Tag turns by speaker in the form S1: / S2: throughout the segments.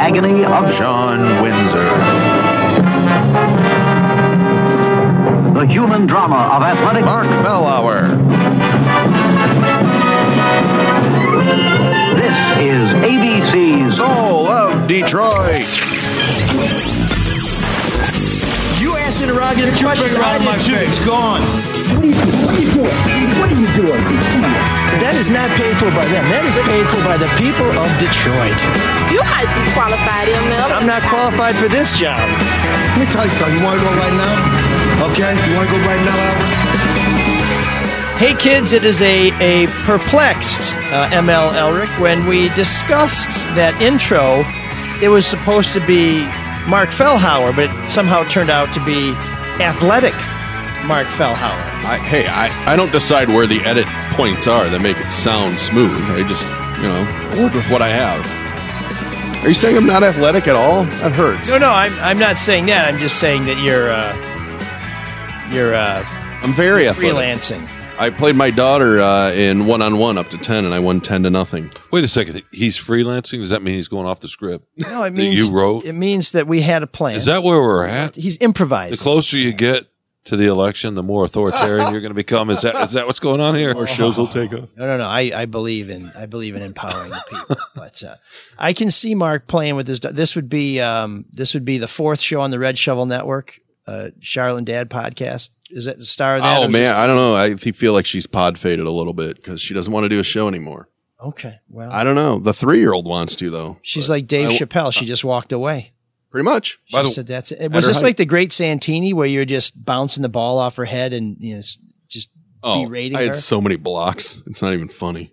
S1: agony of
S2: Sean Windsor.
S1: the human drama of athletic.
S2: Mark Fellauer.
S1: This is ABC's
S2: Soul of Detroit.
S3: You asked interrogative questions. I
S4: around my
S3: did too.
S4: face.
S3: It's gone.
S5: What are you doing? What are you doing? What are you doing?
S3: That is not paid for by them. That is paid for by the people of Detroit.
S6: You might be qualified, ML.
S3: I'm not qualified for this job.
S4: Let me tell you something. You want to go right now? Okay? You want to go right now, Al?
S3: Hey kids, it is a, a perplexed uh, ML Elrick when we discussed that intro. It was supposed to be Mark Fellhauer, but it somehow turned out to be athletic Mark Fellhauer.
S2: I, hey, I, I don't decide where the edit points are that make it sound smooth. I just, you know, work with what I have. Are you saying I'm not athletic at all? That hurts.
S3: No, no, I'm, I'm not saying that. I'm just saying that you're uh, you're uh,
S2: I'm very athletic.
S3: freelancing.
S2: I played my daughter uh, in one on one up to 10, and I won 10 to nothing.
S7: Wait a second. He's freelancing. Does that mean he's going off the script?
S3: No, it
S7: That
S3: means
S7: you wrote?
S3: it means that we had a plan.
S7: Is that where we're at?
S3: He's
S7: improvised.
S3: The
S7: closer you get to the election, the more authoritarian you're going to become. Is that is that what's going on here? Or shows will take off.
S3: No, no, no. I, I believe in I believe in empowering the people. But uh, I can see Mark playing with this. This would be um, this would be the fourth show on the Red Shovel Network, uh, Charlotte Dad podcast. Is that the star of that?
S2: Oh, man.
S3: this-
S2: I don't know. I feel like she's pod faded a little bit because she doesn't want to do a show anymore.
S3: okay. Well,
S2: I don't know. The three year old wants to, though.
S3: she's like Dave
S2: I-
S3: Chappelle. She just walked away.
S2: Pretty much.
S3: She
S7: By the-
S3: said that's it. Was this
S2: height.
S3: like the Great Santini, where you're just bouncing the ball off her head and you know, just
S2: Oh,
S3: berating
S2: I had
S3: her?
S2: so many blocks. It's not even funny.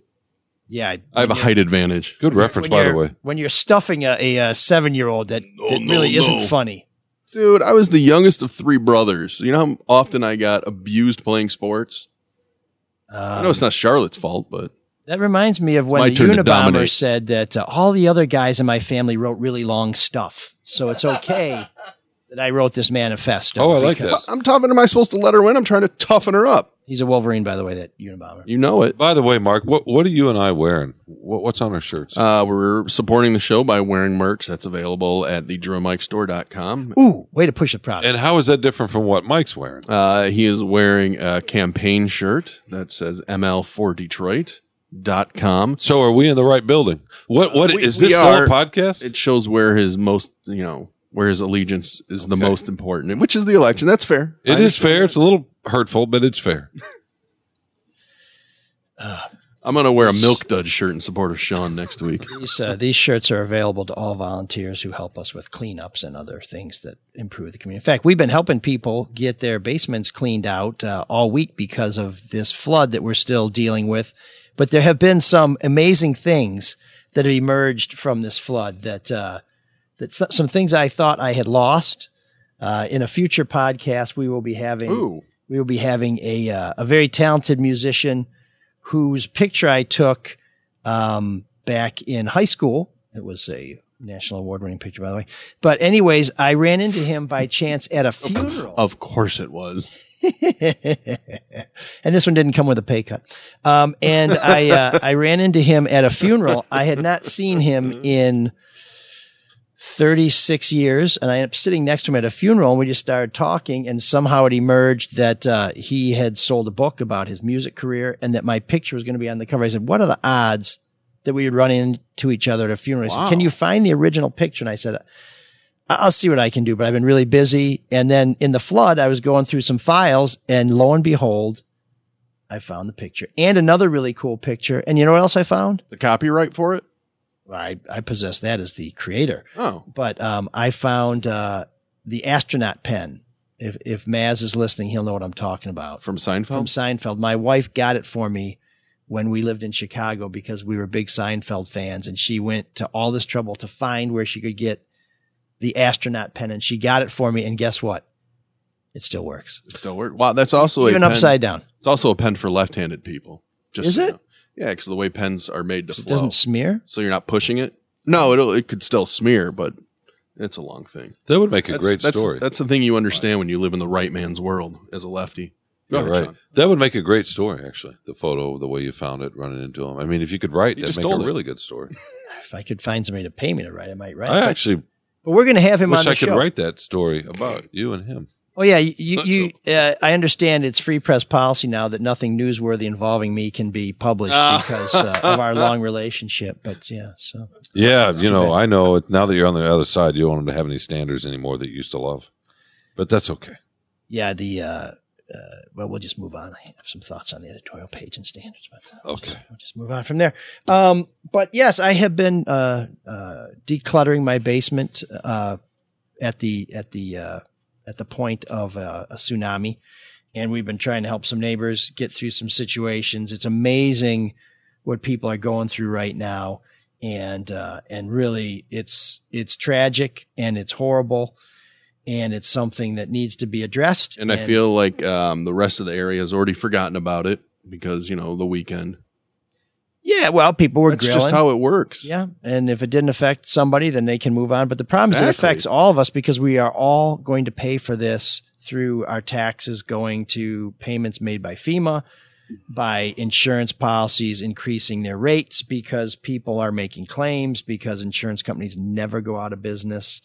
S3: yeah?
S2: I have a height advantage.
S7: Good reference, by the way.
S3: When you're stuffing a, a, uh seven year old that, that
S2: no,
S3: really isn't funny.
S2: Dude, I was the youngest of three brothers. You know how often I got abused playing sports? I know it's not Charlotte's fault, but
S3: That reminds me of when
S2: My
S3: the
S2: turn
S3: Unabomber said that uh, all the other guys in my family wrote really long stuff, so it's okay that I wrote this manifesto.
S7: Oh, I like
S3: because-
S7: that.
S2: I'm tough. Am I supposed to let her win? I'm trying to toughen her up.
S3: He's a Wolverine, by the way. That Unabomber.
S2: You know it.
S7: By the way, Mark, what what are you and I wearing? What, what's on our shirts?
S2: Uh, we're supporting the show by wearing merch that's available at thedrillmikestore.com.
S3: Ooh, way to push the product.
S7: and how is that different from what Mike's wearing?
S2: Uh, he is wearing a campaign shirt that says ML4Detroit.com.
S7: So are we in the right building? What what is
S2: we-
S7: this
S2: we
S7: still
S2: are-
S7: a podcast?
S2: It shows where his most, you know, where his allegiance is the most important, which is the election. That's fair.
S7: It
S2: I
S7: is
S2: understand
S7: fair. It's a little hurtful, but it's fair.
S2: I'm going to wear a Milk Dud shirt in support of Sean next week.
S3: these uh, these shirts are available to all volunteers who help us with cleanups and other things that improve the community. In fact, we've been helping people get their basements cleaned out uh, all week because of this flood that we're still dealing with. But there have been some amazing things that have emerged from this flood. That uh, that some things I thought I had lost. Uh, in a future podcast, we will be having
S2: Ooh.
S3: we will be having a uh, a very talented musician whose picture I took um, back in high school. It was a national award winning picture, by the way. But anyways, I ran into him by chance at a funeral.
S2: Of course it was.
S3: and this one didn't come with a pay cut. Um, and I uh, I ran into him at a funeral. I had not seen him in 36 years, and I ended up sitting next to him at a funeral, and we just started talking. And somehow it emerged that uh, he had sold a book about his music career, and that my picture was going to be on the cover. I said, "What are the odds that we would run into each other at a funeral?" He said, "Can you find the original picture?" And I said. I'll see what I can do, but I've been really busy. And then in the flood, I was going through some files and lo and behold, I found the picture and another really cool picture. And you know what else I found?
S2: The copyright for it?
S3: I, I possess that as the creator,
S2: Oh.
S3: but, um, I found, uh, the astronaut pen. If, if Maz is listening, he'll know what I'm talking about
S2: From Seinfeld?
S3: from Seinfeld. My wife got it for me when we lived in Chicago because we were big Seinfeld fans and she went to all this trouble to find where she could get the astronaut pen and she got it for me. And guess what? It still works.
S2: It still works. Wow, that's also
S3: Even
S2: a pen.
S3: upside down.
S2: It's also a pen for left-handed people. Just
S3: Is
S2: so you
S3: it?
S2: know. Yeah, because the way pens are made to
S3: It doesn't smear.
S2: so you're not pushing it. No, it'll it could still smear, but it's a long thing.
S7: That would make a
S2: That's,
S7: great
S2: that's,
S7: story.
S2: That's the thing you understand when you live in the right man's world as a lefty. Go
S7: You're
S2: ahead,
S7: right.
S2: Sean.
S7: That would make a great story, actually. The photo, the way you found it, running into him. I mean, if you could write,
S2: You
S7: that'd make a
S2: it.
S7: really good story.
S3: If I could find somebody to pay me to write, I might write.
S7: I.
S3: But,
S7: actually
S3: but we're going to have him
S7: wish
S3: on the
S7: I could write that story about you and him.
S3: Oh yeah, you, you, uh, I understand it's free press policy now that nothing newsworthy involving me can be published
S2: Ah.
S3: because uh, of our long relationship. But yeah, so
S7: Yeah, you know, I know it, now that you're on the other side, you don't want him to have any standards anymore that you used to love. But that's okay.
S3: yeah, the uh, well, we'll just move on. I have some thoughts on the editorial page and standards, but uh, we'll
S7: Okay.
S3: just, we'll just move on from there. Um, but yes, I have been uh, uh, decluttering my basement uh, at the at the uh, at the point of uh, a tsunami, and we've been trying to help some neighbors get through some situations. It's amazing what people are going through right now, and uh, and really, it's it's tragic and it's horrible. And it's something that needs to be addressed.
S2: And I feel like um, the rest of the area has already forgotten about it because you know the weekend.
S3: Yeah, well, people were
S2: That's
S3: grilling.
S2: just how it works.
S3: Yeah, and if it didn't affect somebody, then they can move on. But the problem is, it affects all of us because we are all going to pay for this through our taxes going to payments made by FEMA, by insurance policies increasing their rates because people are making claims because insurance companies never go out of business.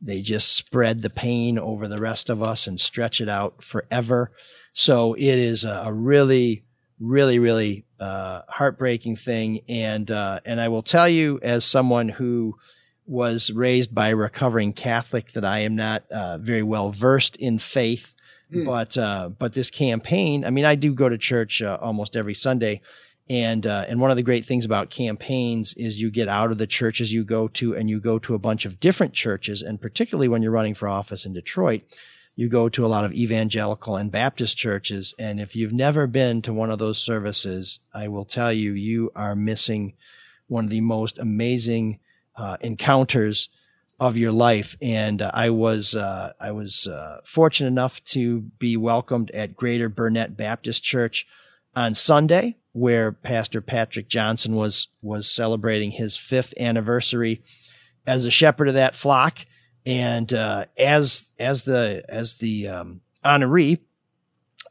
S3: They just spread the pain over the rest of us and stretch it out forever. So it is a really, really, really uh, heartbreaking thing. And uh, and I will tell you, as someone who was raised by a recovering Catholic, that I am not uh, very well versed in faith. But uh, but this campaign, I mean, I do go to church uh, almost every Sunday, and uh, and one of the great things about campaigns is you get out of the churches you go to, and you go to a bunch of different churches, and particularly when you're running for office in Detroit, you go to a lot of evangelical and Baptist churches. And if you've never been to one of those services, I will tell you, you are missing one of the most amazing uh, encounters of your life. And uh, I was uh, I was uh, fortunate enough to be welcomed at Greater Burnett Baptist Church on Sunday, where Pastor Patrick Johnson was was celebrating his fifth anniversary as a shepherd of that flock. And uh, as as the as the um, honoree,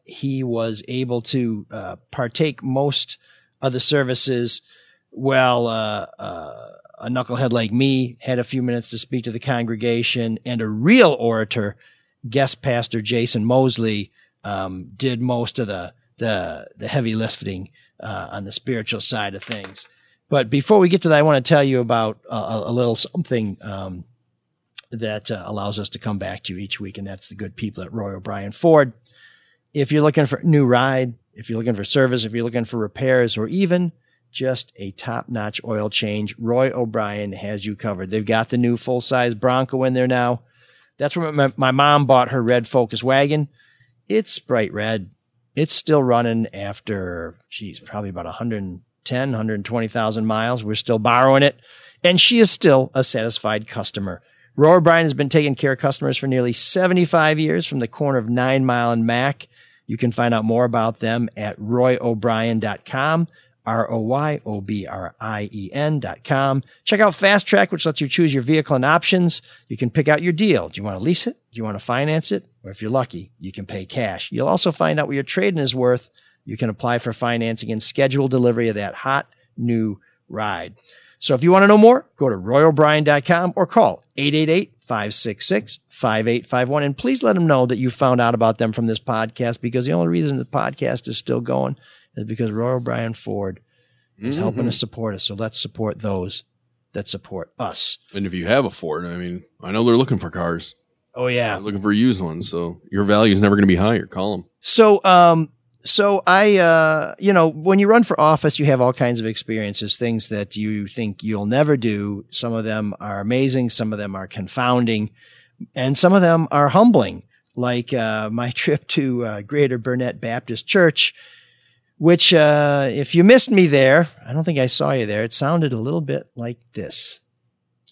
S3: he was able to uh, partake most of the services. Well, uh, uh, a knucklehead like me had a few minutes to speak to the congregation, and a real orator, guest pastor Jason Mosley, um, did most of the the the heavy lifting uh, on the spiritual side of things. But before we get to that, I want to tell you about a, a little something um, that uh, allows us to come back to you each week, and that's the good people at Roy O'Brien Ford. If you're looking for a new ride, if you're looking for service, if you're looking for repairs, or even just a top notch oil change, Roy O'Brien has you covered. They've got the new full size Bronco in there now. That's where my, my mom bought her red Focus wagon. It's bright red. It's still running after, geez, probably about 110, 120,000 miles. We're still borrowing it. And she is still a satisfied customer. Roy O'Brien has been taking care of customers for nearly 75 years from the corner of Nine Mile and Mack. You can find out more about them at royobrien.com. R-O-Y-O-B-R-I-E-N dot com. Check out Fast Track, which lets you choose your vehicle and options. You can pick out your deal. Do you want to lease it? Do you want to finance it? Or if you're lucky, you can pay cash. You'll also find out what your trading is worth. You can apply for financing and schedule delivery of that hot new ride. So if you want to know more, go to royobrien.com or call 888-566-5851. And please let them know that you found out about them from this podcast because the only reason the podcast is still going is because Roy O'Brien Ford is mm-hmm. helping us support us. So let's support those that support us.
S2: And if you have a Ford, I mean, I know they're looking for cars.
S3: Oh yeah.
S2: They're looking for a used ones, so your value is never going to be higher. Call them.
S3: So, um, so I, uh, you know, when you run for office, you have all kinds of experiences, things that you think you'll never do. Some of them are amazing. Some of them are confounding and some of them are humbling. Like, uh, my trip to, uh, Greater Burnett Baptist Church, which, uh, if you missed me there, I don't think I saw you there. It sounded a little bit like this.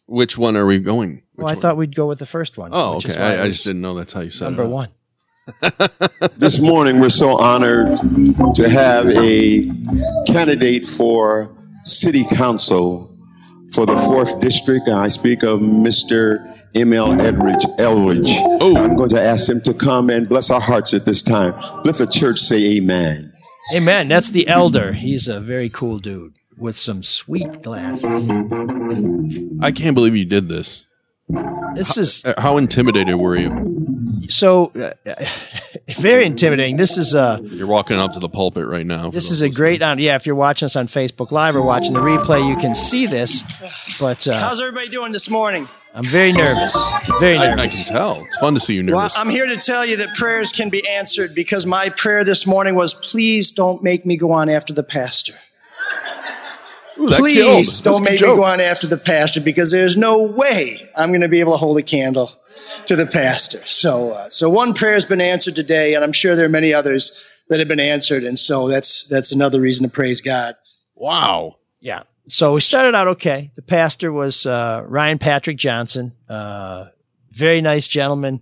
S2: Which one are we going? Which
S3: Well, I
S2: one?
S3: thought we'd go with the first one.
S2: Oh,
S3: which
S2: okay.
S3: why
S2: I, I just didn't know that's how you said it.
S3: number
S2: it.
S3: one.
S8: This morning, we're so honored to have a candidate for city council for the fourth district. I speak of Mr. M.L. Edridge Elridge.
S2: Oh.
S8: I'm going to ask him to come and bless our hearts at this time. Let the church say amen.
S3: Amen. That's the elder. He's a very cool dude with some sweet glasses.
S2: I can't believe you did this.
S3: This is
S2: Uh, How intimidated were you?
S3: so uh, very intimidating. This is uh
S2: You're walking up to the pulpit right now.
S3: this is a great on yeah. If you're watching us on Facebook Live or watching the replay, you can see this. But uh,
S9: How's everybody doing this morning?
S3: I'm very nervous. Very nervous.
S2: I can tell. It's fun to see you
S9: Well,
S2: nervous.
S9: I'm here to tell you that prayers can be answered because my prayer this morning was please don't make me go on after the pastor.
S2: Ooh.
S9: Please don't make me go on after the pastor because there's no way I'm going to be able to hold a candle to the pastor. So, uh, so one prayer has been answered today, and I'm sure there are many others that have been answered, and so that's that's another reason to praise God.
S2: Wow.
S3: Yeah. So we started out okay. The pastor was uh, Ryan Patrick Johnson, uh, very nice gentleman,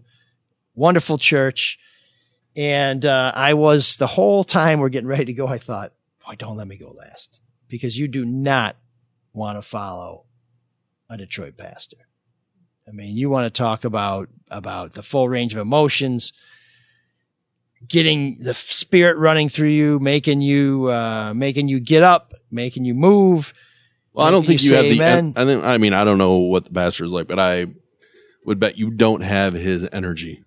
S3: wonderful church. And uh, I was the whole time we're getting ready to go. I thought, boy, don't let me go last because you do not want to follow a Detroit pastor. I mean, you want to talk about about the full range of emotions, getting the spirit running through you, making you uh, making you get up, making you move.
S2: Well, I don't think you, have
S3: say
S2: the. I think. I mean, I don't know what the pastor is like, but I would bet you don't have his energy.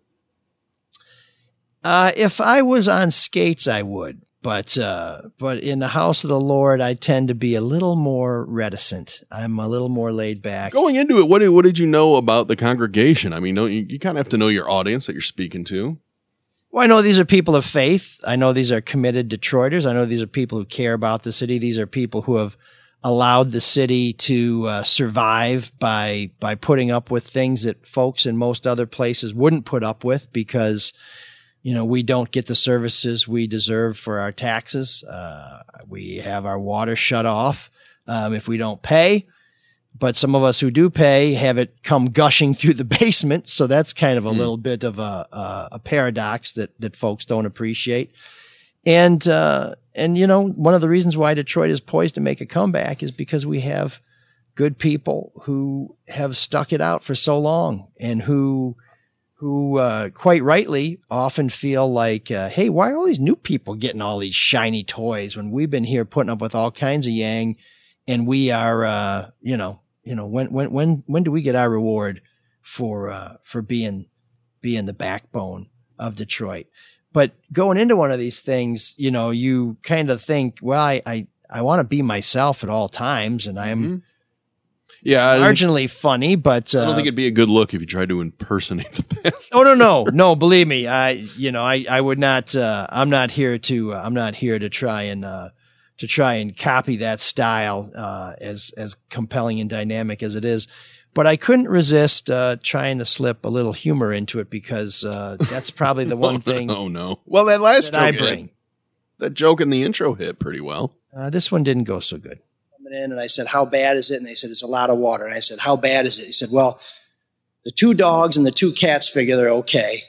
S3: Uh, if I was on skates, I would, but uh, but in the house of the Lord, I tend to be a little more reticent. I'm a little more laid back.
S2: Going into it, what did, what did you know about the congregation? I mean, don't you, you kind of have to know your audience that you're speaking to.
S3: Well, I know these are people of faith. I know these are committed Detroiters. I know these are people who care about the city. These are people who have allowed the city to uh, survive by by putting up with things that folks in most other places wouldn't put up with because you know we don't get the services we deserve for our taxes. Uh, we have our water shut off um, if we don't pay. But some of us who do pay have it come gushing through the basement, so that's kind of a little bit of a, a, a paradox that that folks don't appreciate. And uh, and you know one of the reasons why Detroit is poised to make a comeback is because we have good people who have stuck it out for so long and who who uh, quite rightly often feel like, uh, hey, why are all these new people getting all these shiny toys when we've been here putting up with all kinds of yang, and we are, uh, you know, you know, when when when when do we get our reward for uh, for being being the backbone of Detroit? But going into one of these things, you know, you kind of think, well, I I, I want to be myself at all times, and I'm
S2: Mhm. Yeah, I,
S3: marginally funny, but uh,
S2: I don't think it'd be a good look if you tried to impersonate the pastor.
S3: Oh no, no, no! Believe me, I you know I I would not. Uh, I'm not here to. Uh, I'm not here to try and uh, to try and copy that style uh, as as compelling and dynamic as it is. But I couldn't resist uh, trying to slip a little humor into it because uh, that's probably the one thing
S2: Oh no. Well, that last
S3: that I
S2: joke hit.
S3: bring.
S2: that joke in the intro hit pretty well.
S3: Uh, this one didn't go so good.
S9: Coming in and I said, How bad is it? And they said, It's a lot of water. And I said, How bad is it? He said, Well, the two dogs and the two cats figure they're okay.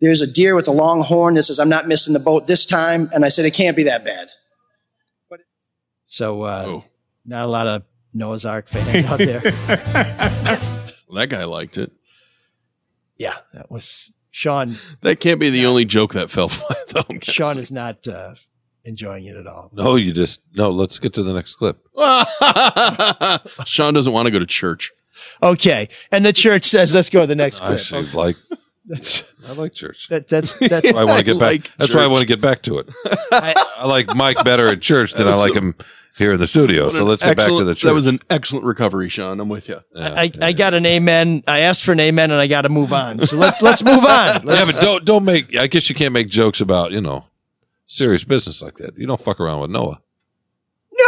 S9: There's a deer with a long horn that says, I'm not missing the boat this time. And I said, It can't be that bad.
S3: So uh,
S2: Oh,
S3: not a lot of Noah's Ark fans out there.
S2: well, that guy liked it.
S3: yeah, that was Sean.
S2: That can't be the only joke that fell flat, though.
S3: Sean is not uh, enjoying it at all.
S7: No, you just no. Let's get to the next clip.
S2: Sean doesn't want to go to church.
S3: Okay, and the church says, "Let's go to the next
S7: I
S3: clip."
S7: see. Like
S3: That's
S7: I like church.
S3: that, that's that's
S7: I want to get back.
S2: like
S7: that's why I want to get back to it.
S3: I-
S7: I like Mike better at church than I like him here in the studio. So let's get back to the church.
S2: That was an excellent recovery, Sean. I'm with you.
S3: I, I got an amen. I asked for an amen, and I got to move on. So let's let's move on.
S7: yeah,
S3: Let's-
S7: but don't don't make. I guess you can't make jokes about you know serious business like that. You don't fuck around with Noah.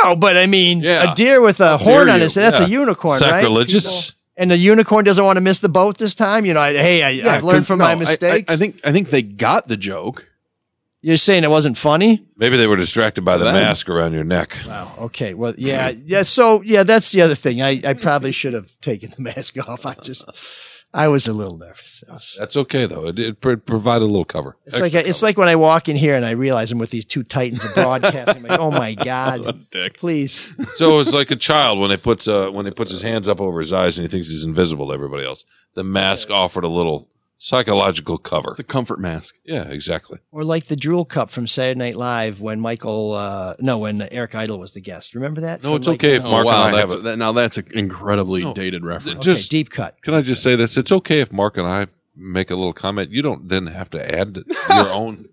S3: no, but I mean,
S2: Yeah.
S3: a deer with a
S2: dare
S3: horn on his head—that's
S7: Yeah.
S3: a unicorn, right?
S7: Sacrilegious.
S3: People- And the unicorn doesn't want to miss the boat this time. You know, I, hey, I, I've learned from
S2: no,
S3: my
S2: I- I-
S3: mistakes.
S2: I, think I think they got the joke.
S3: You're saying it wasn't funny?
S7: Maybe they were distracted by
S2: To
S7: the
S2: them.
S7: mask around your neck.
S3: Wow. Okay. Well, yeah, yeah. So yeah, that's the other thing. I, I probably should have taken the mask off. I just, I was a little nervous. Was-
S7: That's okay though. It, it pro- provided a little cover.
S3: It's like it's like when I walk in here and I realize I'm with these two titans of broadcasting. I'm like, oh my god,
S2: Dick.
S3: please.
S7: so it's like a child when he puts uh, when he puts his hands up over his eyes and he thinks he's invisible to everybody else. The mask offered a little psychological cover.
S2: It's a comfort mask.
S7: Yeah, exactly.
S3: Or like the Drool Cup from Saturday Night Live when Michael, uh, no, when Eric Idle was the guest. Remember that?
S7: No,
S3: From,
S7: it's
S3: like-
S7: okay if
S2: Oh,
S7: Mark
S2: wow,
S7: and I have a,
S2: that, now that's an incredibly
S7: No.
S2: dated reference.
S3: Okay,
S7: just
S3: deep cut.
S7: Can I just say this? It's okay if Mark and I make a little comment. You don't then have to add your own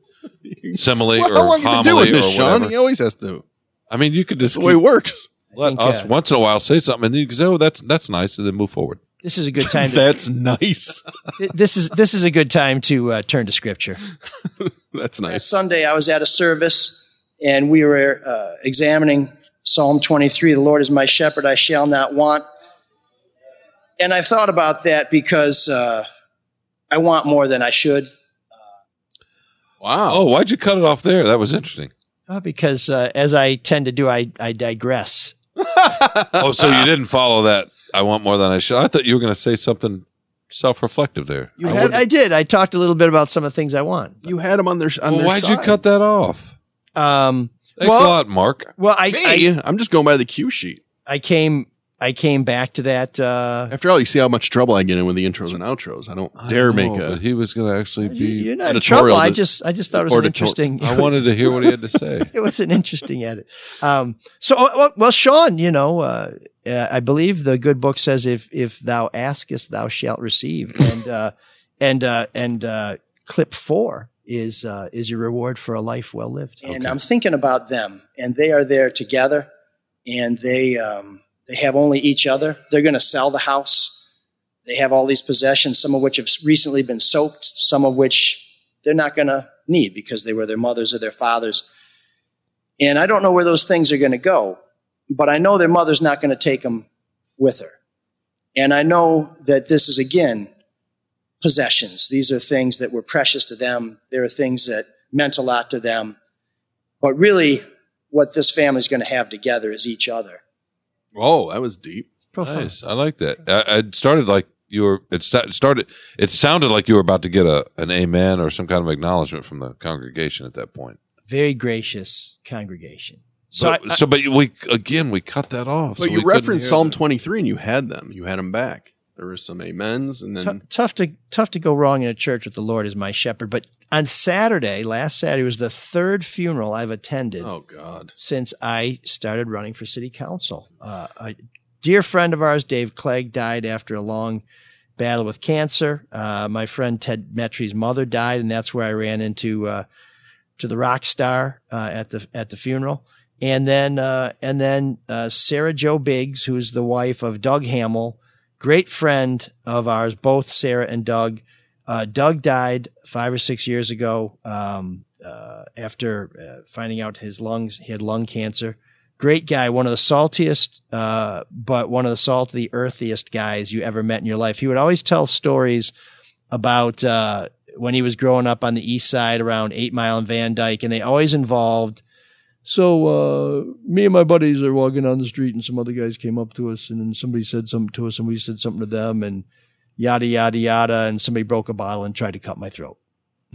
S7: simile
S2: What
S7: or
S2: how are you going to do
S7: homily
S2: with this,
S7: or
S2: Sean?
S7: whatever.
S2: He always has to.
S7: I mean, you could
S2: That's
S7: just
S2: the way it works.
S7: let
S3: think,
S7: us
S3: uh,
S7: once in a while say something, and then you can say, "Oh, that's that's nice," and then move forward.
S3: This is a good time. To,
S2: That's nice.
S3: this is this is a good time to uh, turn to scripture.
S2: That's
S9: Last
S2: nice.
S9: Sunday, I was at a service and we were uh, examining Psalm 23 The Lord is my shepherd, I shall not want. And I thought about that because uh, I want more than I should.
S2: Wow.
S7: Oh, why'd you cut it off there? That was interesting.
S3: Uh, because uh, as I tend to do, I, I digress.
S7: oh, so you didn't follow that? I want more than I should. I thought you were going to say something self-reflective there.
S3: I, did, I did. I talked a little bit about some of the things I want.
S2: You had them on their on
S7: Well,
S2: their
S7: why'd you cut that off?
S3: Um,
S7: Thanks
S3: well,
S7: a lot, Mark.
S3: Well, I,
S2: Me?
S3: I
S2: I'm just going by the cue sheet.
S3: I came I came back to that. Uh,
S2: After all, you see how much trouble I get in with the intros and outros. I don't dare make
S7: Oh,
S2: a.
S7: but he was going to actually be.
S3: you're not in
S2: editorial
S3: trouble. I just I just thought it was an
S2: auditor-
S3: interesting.
S7: I wanted to hear what he had to say.
S3: it was an interesting edit. Um, so, uh, well, well, Sean, you know, uh, uh, I believe the good book says, "If if thou askest, thou shalt receive," and uh, and uh, and uh, clip four is uh, is your reward for a life well lived.
S9: And I'm thinking about them, and they are there together, and they um, they have only each other. They're going to sell the house. They have all these possessions, some of which have recently been soaked, some of which they're not going to need because they were their mothers or their fathers. And I don't know where those things are going to go, but I know their mother's not going to take them with her. And I know that this is again possessions. These are things that were precious to them. There are things that meant a lot to them. But really, what this family's going to have together is each other.
S2: Oh, that was deep.
S3: Profound.
S7: Nice. I like that. I, it started like you were. It sta- started. It sounded like you were about to get a an amen or some kind of acknowledgement from the congregation at that point.
S3: Very gracious congregation. So,
S7: So,
S3: I, I-
S7: so but we again we cut that off.
S2: But
S7: so
S2: you referenced Psalm 23 and you had them. You had them back. There were some amens and then
S3: Tou- tough to tough to go wrong in a church with the Lord as my shepherd. But on Saturday, last Saturday was the third funeral I've attended
S2: oh god.
S3: since I started running for city council. Uh, a dear friend of ours, Dave Clegg, died after a long battle with cancer. Uh, my friend Ted Metry's mother died, and that's where I ran into uh, to the rock star uh, at the at the funeral. And then uh, and then uh, Sarah Joe Biggs, who's the wife of Doug Hamill, great friend of ours, both Sarah and Doug. Uh, Doug died five or six years ago um, uh, after uh, finding out his lungs, he had lung cancer. Great guy, one of the saltiest, uh, but one of the salt the earthiest guys you ever met in your life. He would always tell stories about uh, when he was growing up on the east side around Eight Mile and Van Dyke, and they always involved. So uh, me and my buddies are walking down the street, and some other guys came up to us, and then somebody said something to us, and we said something to them, and yada yada yada, and somebody broke a bottle and tried to cut my throat.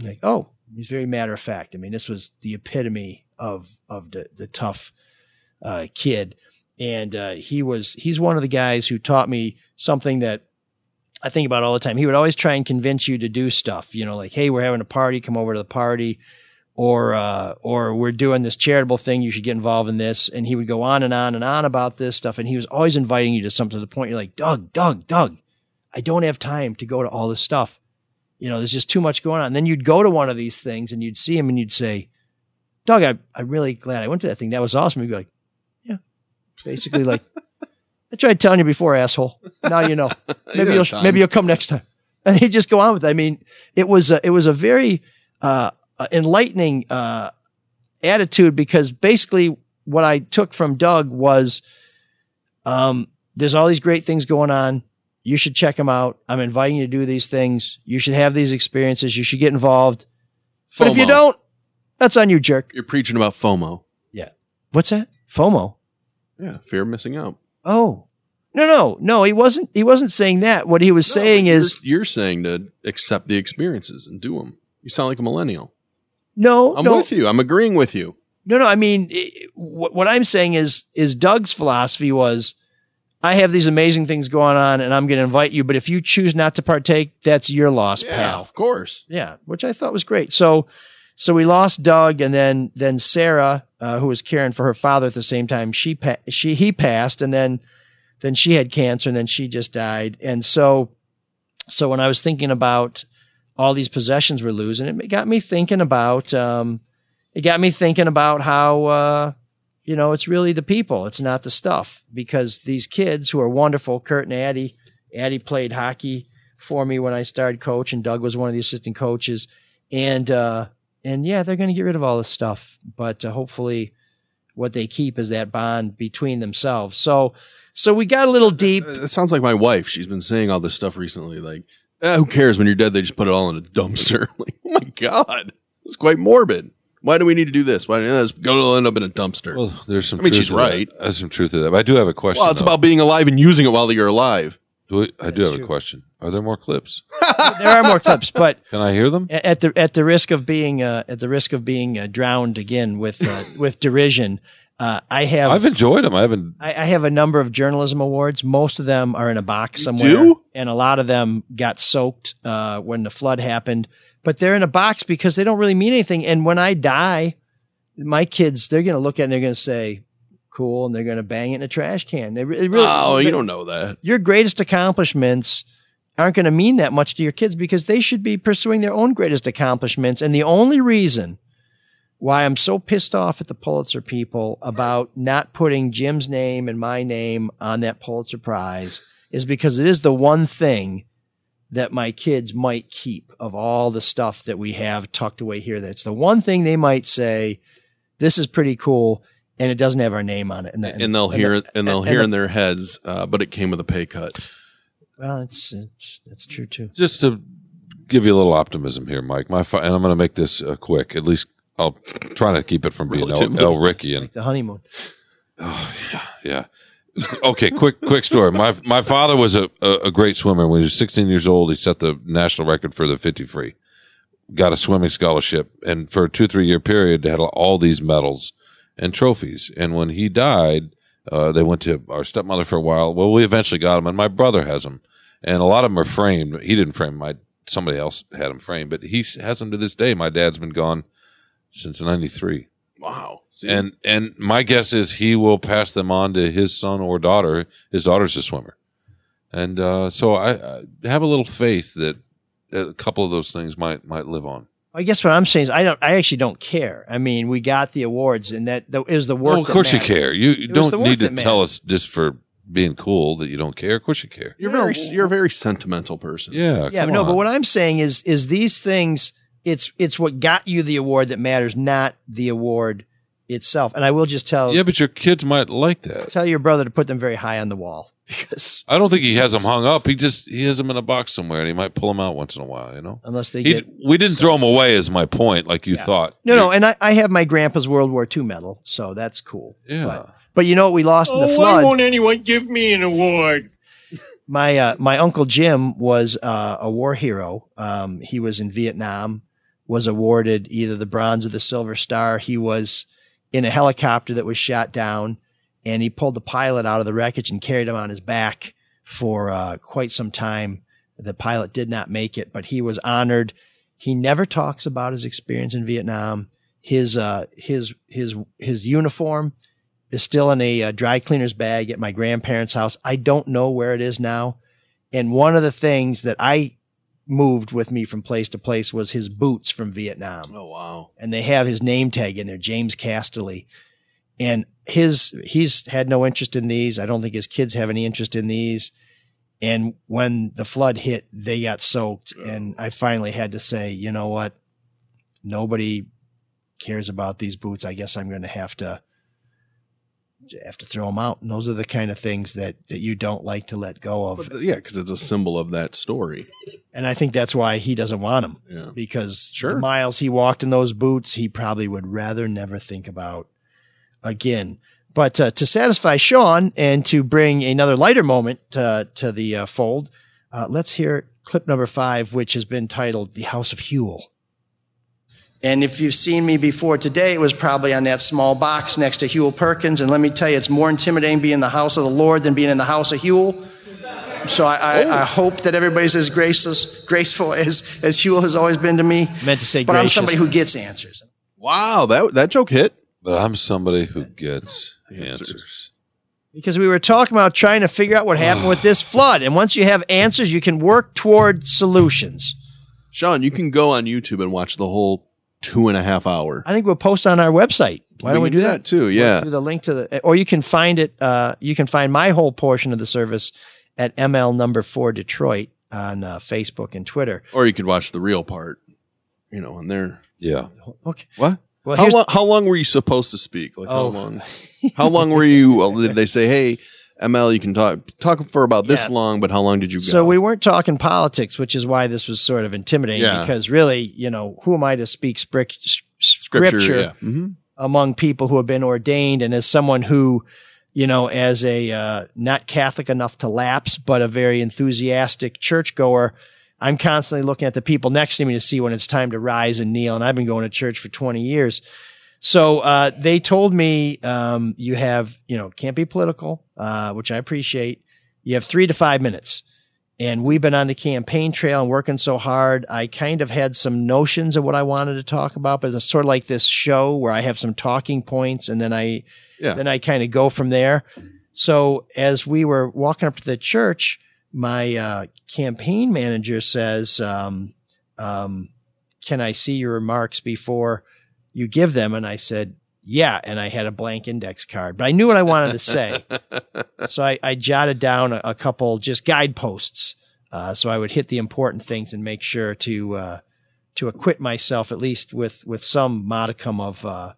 S3: Like, oh, he's very matter of fact. I mean, this was the epitome of of the the tough uh, kid, and uh, he was he's one of the guys who taught me something that I think about all the time. He would always try and convince you to do stuff. You know, like, hey, we're having a party, come over to the party. Or, uh, or we're doing this charitable thing. You should get involved in this. And he would go on and on and on about this stuff. And he was always inviting you to something to the point you're like, Doug, Doug, Doug, I don't have time to go to all this stuff. You know, there's just too much going on. And then you'd go to one of these things and you'd see him and you'd say, Doug, I, I'm really glad I went to that thing. That was awesome. He'd be like, yeah, basically like, I tried telling you before, asshole. Now you know. Maybe you'll
S2: time.
S3: maybe you'll come next time. And they just go on with. It. I mean, it was a, it was a very uh, uh, enlightening uh, attitude because basically what I took from Doug was, um, there's all these great things going on. You should check them out. I'm inviting you to do these things. You should have these experiences. You should get involved. But if you don't, that's on you, jerk.
S2: You're preaching about FOMO.
S3: Yeah. What's that? FOMO.
S2: Yeah, fear of missing out.
S3: Oh, No, no, no. He wasn't. He wasn't saying that. What he was saying
S2: You're-
S3: is
S2: you're, saying to accept the experiences and do them. You sound like a millennial.
S3: No.
S2: I'm
S3: no,
S2: with you. I'm agreeing with you.
S3: No, no. I mean, it, what, what I'm saying is, is Doug's philosophy was, I have these amazing things going on, and I'm going to invite you. But if you choose not to partake, that's your loss,
S2: Yeah,
S3: pal.
S2: of course.
S3: Yeah, which I thought was great. So, so we lost Doug, and then then Sarah, uh, who was caring for her father at the same time, she pa- she he passed, and then then she had cancer, and then she just died. And so, so when I was thinking about all these possessions we're losing, it got me thinking about um, it got me thinking about how uh, you know it's really the people, it's not the stuff, because these kids who are wonderful, Kurt and Addie, Addie played hockey for me when I started coach, and Doug was one of the assistant coaches, and uh, and yeah, they're going to get rid of all this stuff, but uh, hopefully, what they keep is that bond between themselves. So, so we got a little deep.
S2: It sounds like my wife. She's been saying all this stuff recently. Like, eh, who cares when you're dead? They just put it all in a dumpster. like, oh my god, it's quite morbid. Why do we need to do this? Why does it go end up in a dumpster?
S7: Well, there's some.
S2: I mean,
S7: truth
S2: she's
S7: to that.
S2: right.
S7: There's some truth to that. But I do have a question.
S2: well, it's
S7: though.
S2: about being alive and using it while you're alive.
S7: Do we, I do have a question. Are there more clips?
S3: there are more clips, but
S7: Can I hear them?
S3: at the at the risk of being uh, at the risk of being uh, drowned again with uh, with derision, uh, I have
S7: I've enjoyed them. I haven't.
S3: I, I have a number of journalism awards. Most of them are in a box somewhere,
S2: do?
S3: and a lot of them got soaked uh, when the flood happened. But they're in a box because they don't really mean anything. And when I die, my kids they're going to look at it and they're going to say, "Cool," and they're going to bang it in a trash can. They re- really,
S2: oh, you don't know that.
S3: your greatest accomplishments aren't going to mean that much to your kids because they should be pursuing their own greatest accomplishments. And the only reason why I'm so pissed off at the Pulitzer people about not putting Jim's name and my name on that Pulitzer Prize is because it is the one thing that my kids might keep of all the stuff that we have tucked away here. That's the one thing they might say, this is pretty cool. And it doesn't have our name on it. And, the-
S2: And they'll
S3: the-
S2: hear it, and they'll
S3: and
S2: hear
S3: the-
S2: in their heads, uh, but it came with a pay cut.
S3: Well, it's, it's that's true too.
S7: Just to give you a little optimism here, Mike. My and I'm going to make this uh, quick. At least I'll try to keep it from being El, El Ricky and
S3: The honeymoon.
S7: Oh yeah. Yeah. okay, quick quick story. My my father was a, a, a great swimmer. When he was 16 years old, he set the national record for the 50 free. Got a swimming scholarship, and for a two three year period, they had all these medals and trophies. And when he died, uh, they went to our stepmother for a while. Well, we eventually got them, and my brother has them, and a lot of them are framed. He didn't frame my somebody else had them framed, but he has them to this day. My dad's been gone since '93.
S2: Wow. See?
S7: And and my guess is he will pass them on to his son or daughter. His daughter's a swimmer, and uh, so I, I have a little faith that a couple of those things might might live on.
S3: I guess what I'm saying is I don't. I actually don't care. I mean, we got the awards, and that, that is the work.
S7: Well, of
S3: that
S7: course you care. You, you
S3: It was the
S7: don't need to tell us just for being cool that you don't care. Of course you care.
S2: you're very, you're a very sentimental person.
S7: Yeah,
S3: Yeah,
S7: come
S3: no.
S7: on.
S3: But what I'm saying is, is these things. It's it's what got you the award that matters, not the award itself. And I will just tell
S7: yeah, but your kids might like that.
S3: tell your brother to put them very high on the wall because
S7: I don't think he has them hung up. He just he has them in a box somewhere, and he might pull them out once in a while. You know,
S3: unless they
S7: he,
S3: get
S7: we didn't throw them away. Is my point? Like you thought.
S3: no, no. And I, I have my grandpa's World War II medal, so that's cool.
S7: Yeah.
S3: But, but you know what we lost in the
S5: Oh,
S3: flood?
S5: why won't anyone give me an award?
S3: my uh, my uncle Jim was uh, a war hero. Um, he was in Vietnam, was awarded either the Bronze or the Silver Star. He was in a helicopter that was shot down, and he pulled the pilot out of the wreckage and carried him on his back for uh, quite some time. The pilot did not make it, but he was honored. He never talks about his experience in Vietnam. His uh, his his his uniform is still in a uh, dry cleaner's bag at my grandparents' house. I don't know where it is now. And one of the things that I moved with me from place to place was his boots from Vietnam.
S2: Oh wow.
S3: And they have his name tag in there, James Casterly. And his he's had no interest in these. I don't think his kids have any interest in these. And when the flood hit, they got soaked. And I finally had to say, you know what? Nobody cares about these boots. I guess I'm going to have to have to throw them out. And those are the kind of things that that you don't like to let go of.
S2: But, yeah, because it's a symbol of that story.
S3: And I think that's why he doesn't want them
S2: Yeah.
S3: because
S2: Sure.
S3: the miles he walked in those boots, he probably would rather never think about again. But uh, to satisfy Sean and to bring another lighter moment uh, to the uh, fold, uh, let's hear clip number five, which has been titled "The House of Huel."
S9: And if you've seen me before today, it was probably on that small box next to Huel Perkins. And let me tell you, it's more intimidating being in the house of the Lord than being in the house of Huel. So I, I, oh. I hope that everybody's as graceless, graceful as, as Huel has always been to me.
S3: Meant to say
S9: But I'm somebody who gets answers.
S2: Wow, that that joke hit.
S7: But I'm somebody who gets answers.
S3: because we were talking about trying to figure out what happened with this flood. And once you have answers, you can work toward solutions.
S2: Sean, you can go on YouTube and watch the whole two and a half hour.
S3: I think we'll post on our website. Why don't we do that?
S2: too? Yeah.
S3: Do the link to the, or you can find it. Uh, you can find my whole portion of the service at ML number four Detroit on uh, Facebook and Twitter.
S2: Or you could watch the real part, you know, on there.
S7: Yeah.
S3: Okay.
S2: What?
S3: Well,
S2: how,
S3: here's-
S2: long, how long were you supposed to speak? Like
S3: Oh.
S2: how long? How long were you? well, did they say, "Hey, ML, you can talk talk for about this
S3: Yeah.
S2: long"? But how long did you go?
S3: So we weren't talking politics, which is why this was sort of intimidating.
S2: Yeah.
S3: Because really, you know, who am I to speak spric- s- scripture,
S2: yeah. Mhm.
S3: among people who have been ordained, and as someone who, you know, as a uh, not Catholic enough to lapse, but a very enthusiastic churchgoer, I'm constantly looking at the people next to me to see when it's time to rise and kneel. And I've been going to church for 20 years. So uh, they told me um, you have, you know, can't be political, uh, which I appreciate. You have three to five minutes. And we've been on the campaign trail and working so hard. I kind of had some notions of what I wanted to talk about, but it's sort of like this show where I have some talking points and then I,
S2: Yeah.
S3: then I kind of go from there. So as we were walking up to the church, my uh, campaign manager says, um, um, "Can I see your remarks before you give them?" And I said, "Yeah." And I had a blank index card, but I knew what I wanted to say, so I, I jotted down a, a couple just guideposts, uh, so I would hit the important things and make sure to uh, to acquit myself at least with with some modicum of uh,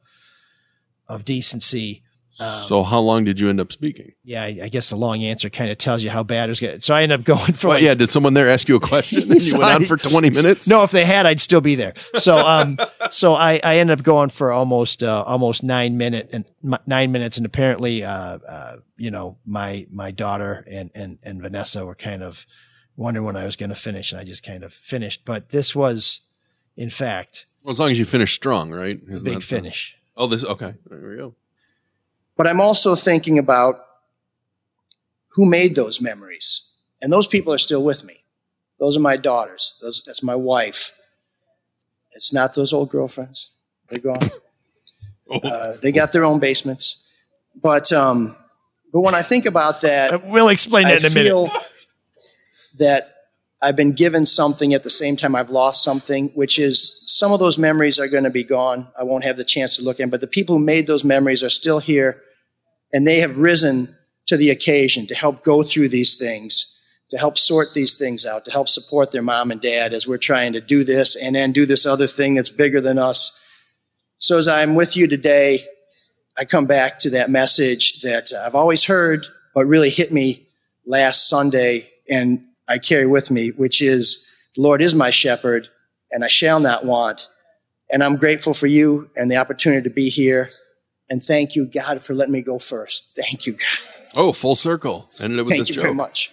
S3: of decency.
S2: So how long did you end up speaking?
S3: Yeah, I, I guess the long answer kind of tells you how bad it was going. So I ended up going for
S2: Well,
S3: like,
S2: yeah, did someone there ask you a question? and you
S3: So
S2: went on for twenty minutes.
S3: No, if they had, I'd still be there. So, um, so I, I ended up going for almost, uh, almost nine minute and m- nine minutes. And apparently, uh, uh, you know, my, my daughter and, and, and Vanessa were kind of wondering when I was going to finish and I just kind of finished. But this was, in fact,
S2: Well, as long as you finish strong, right? Isn't
S3: big finish.
S2: Oh, this okay. There we go.
S9: But I'm also thinking about who made those memories. And those people are still with me. Those are my daughters. Those, that's my wife. It's not those old girlfriends. They're gone. Uh, they got their own basements. But, um, but when I think about that,
S3: We'll explain
S9: I
S3: that in a minute.
S9: feel that I've been given something at the same time I've lost something, which is some of those memories are going to be gone. I won't have the chance to look in, but the people who made those memories are still here, and they have risen to the occasion to help go through these things, to help sort these things out, to help support their mom and dad as we're trying to do this and then do this other thing that's bigger than us. So as I'm with you today, I come back to that message that uh, I've always heard, but really hit me last Sunday and I carry with me, which is the Lord is my shepherd and I shall not want. And I'm grateful for you and the opportunity to be here. And thank you, God, for letting me go first. Thank you, God.
S2: Oh, full circle. Ended it with
S9: Thank
S2: this
S9: you
S2: joke.
S9: very much.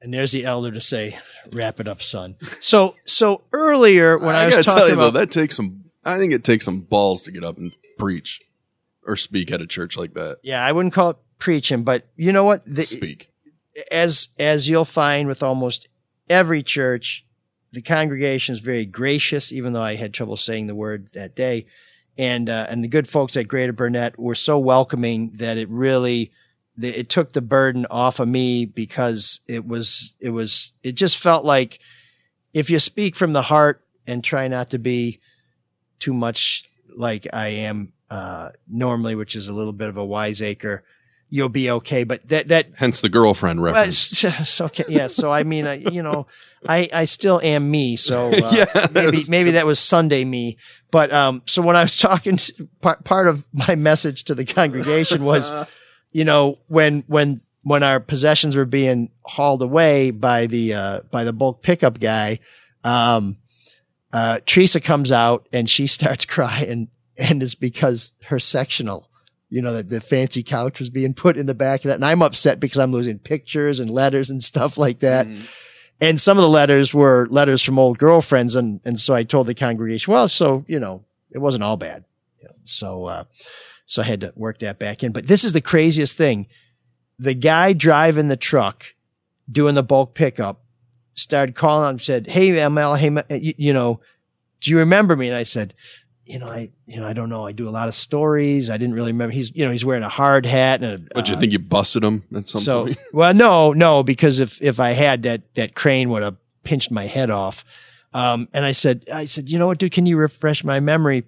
S3: And there's the elder to say, wrap it up, son. So, so earlier when I,
S2: I,
S3: was
S2: gotta
S3: talking
S2: tell you
S3: about,
S2: though, that takes some. I think it takes some balls to get up and preach or speak at a church like that.
S3: yeah, I wouldn't call it preaching, but you know what? The,
S2: Speak.
S3: as as you'll find with almost every church, the congregation is very gracious. Even though I had trouble saying the word that day, and uh, and the good folks at Greater Burnett were so welcoming that it really it took the burden off of me because it was it was it just felt like if you speak from the heart and try not to be too much like I am uh, normally, which is a little bit of a wiseacre, you'll be okay. But that that
S2: Hence the girlfriend reference.
S3: just okay. Yeah. So I mean, I, you know, I I still am me. So uh, maybe maybe that was Sunday me. But um, so when I was talking, to, part part of my message to the congregation was, you know, when when when our possessions were being hauled away by the uh, by the bulk pickup guy, um, uh, Teresa comes out and she starts crying. and it's because her sectional, you know, that the fancy couch was being put in the back of that. And I'm upset because I'm losing pictures and letters and stuff like that. And some of the letters were letters from old girlfriends. And, and so I told the congregation, well, so, you know, it wasn't all bad. You know, so, uh, so I had to work that back in. But this is the craziest thing. The guy driving the truck doing the bulk pickup started calling and said, Hey, ML, hey, you, you know, do you remember me? And I said, you know, I, you know, I don't know. I do a lot of stories. I didn't really remember. He's, you know, he's wearing a hard hat and a,
S2: But you
S3: uh,
S2: think you busted him at some
S3: so,
S2: point?
S3: well, no, no, because if, if I had that, that crane would have pinched my head off. Um, and I said, I said, you know what, dude, can you refresh my memory?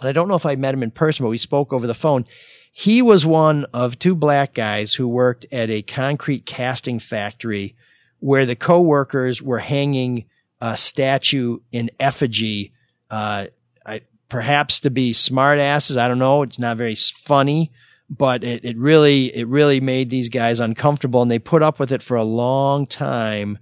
S3: And I don't know if I met him in person, but we spoke over the phone. He was one of two black guys who worked at a concrete casting factory where the co-workers were hanging a statue in effigy, uh, perhaps to be smart asses. I don't know. It's not very funny, but it, it really, it really made these guys uncomfortable and they put up with it for a long time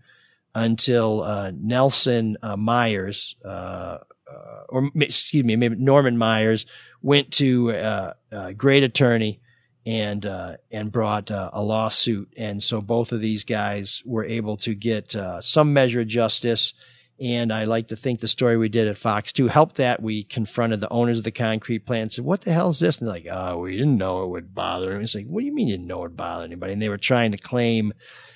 S3: until, uh, Nelson uh, Myers, uh, uh, or excuse me, maybe Norman Myers went to, uh, a great attorney and uh, and brought uh, a lawsuit, and so both of these guys were able to get uh, some measure of justice. And I like to think the story we did at Fox 2 helped that. We confronted the owners of the concrete plant and said, What the hell is this? And they're like, Oh, we didn't know it would bother them. It's like, What do you mean you didn't know it would bother anybody? And they were trying to claim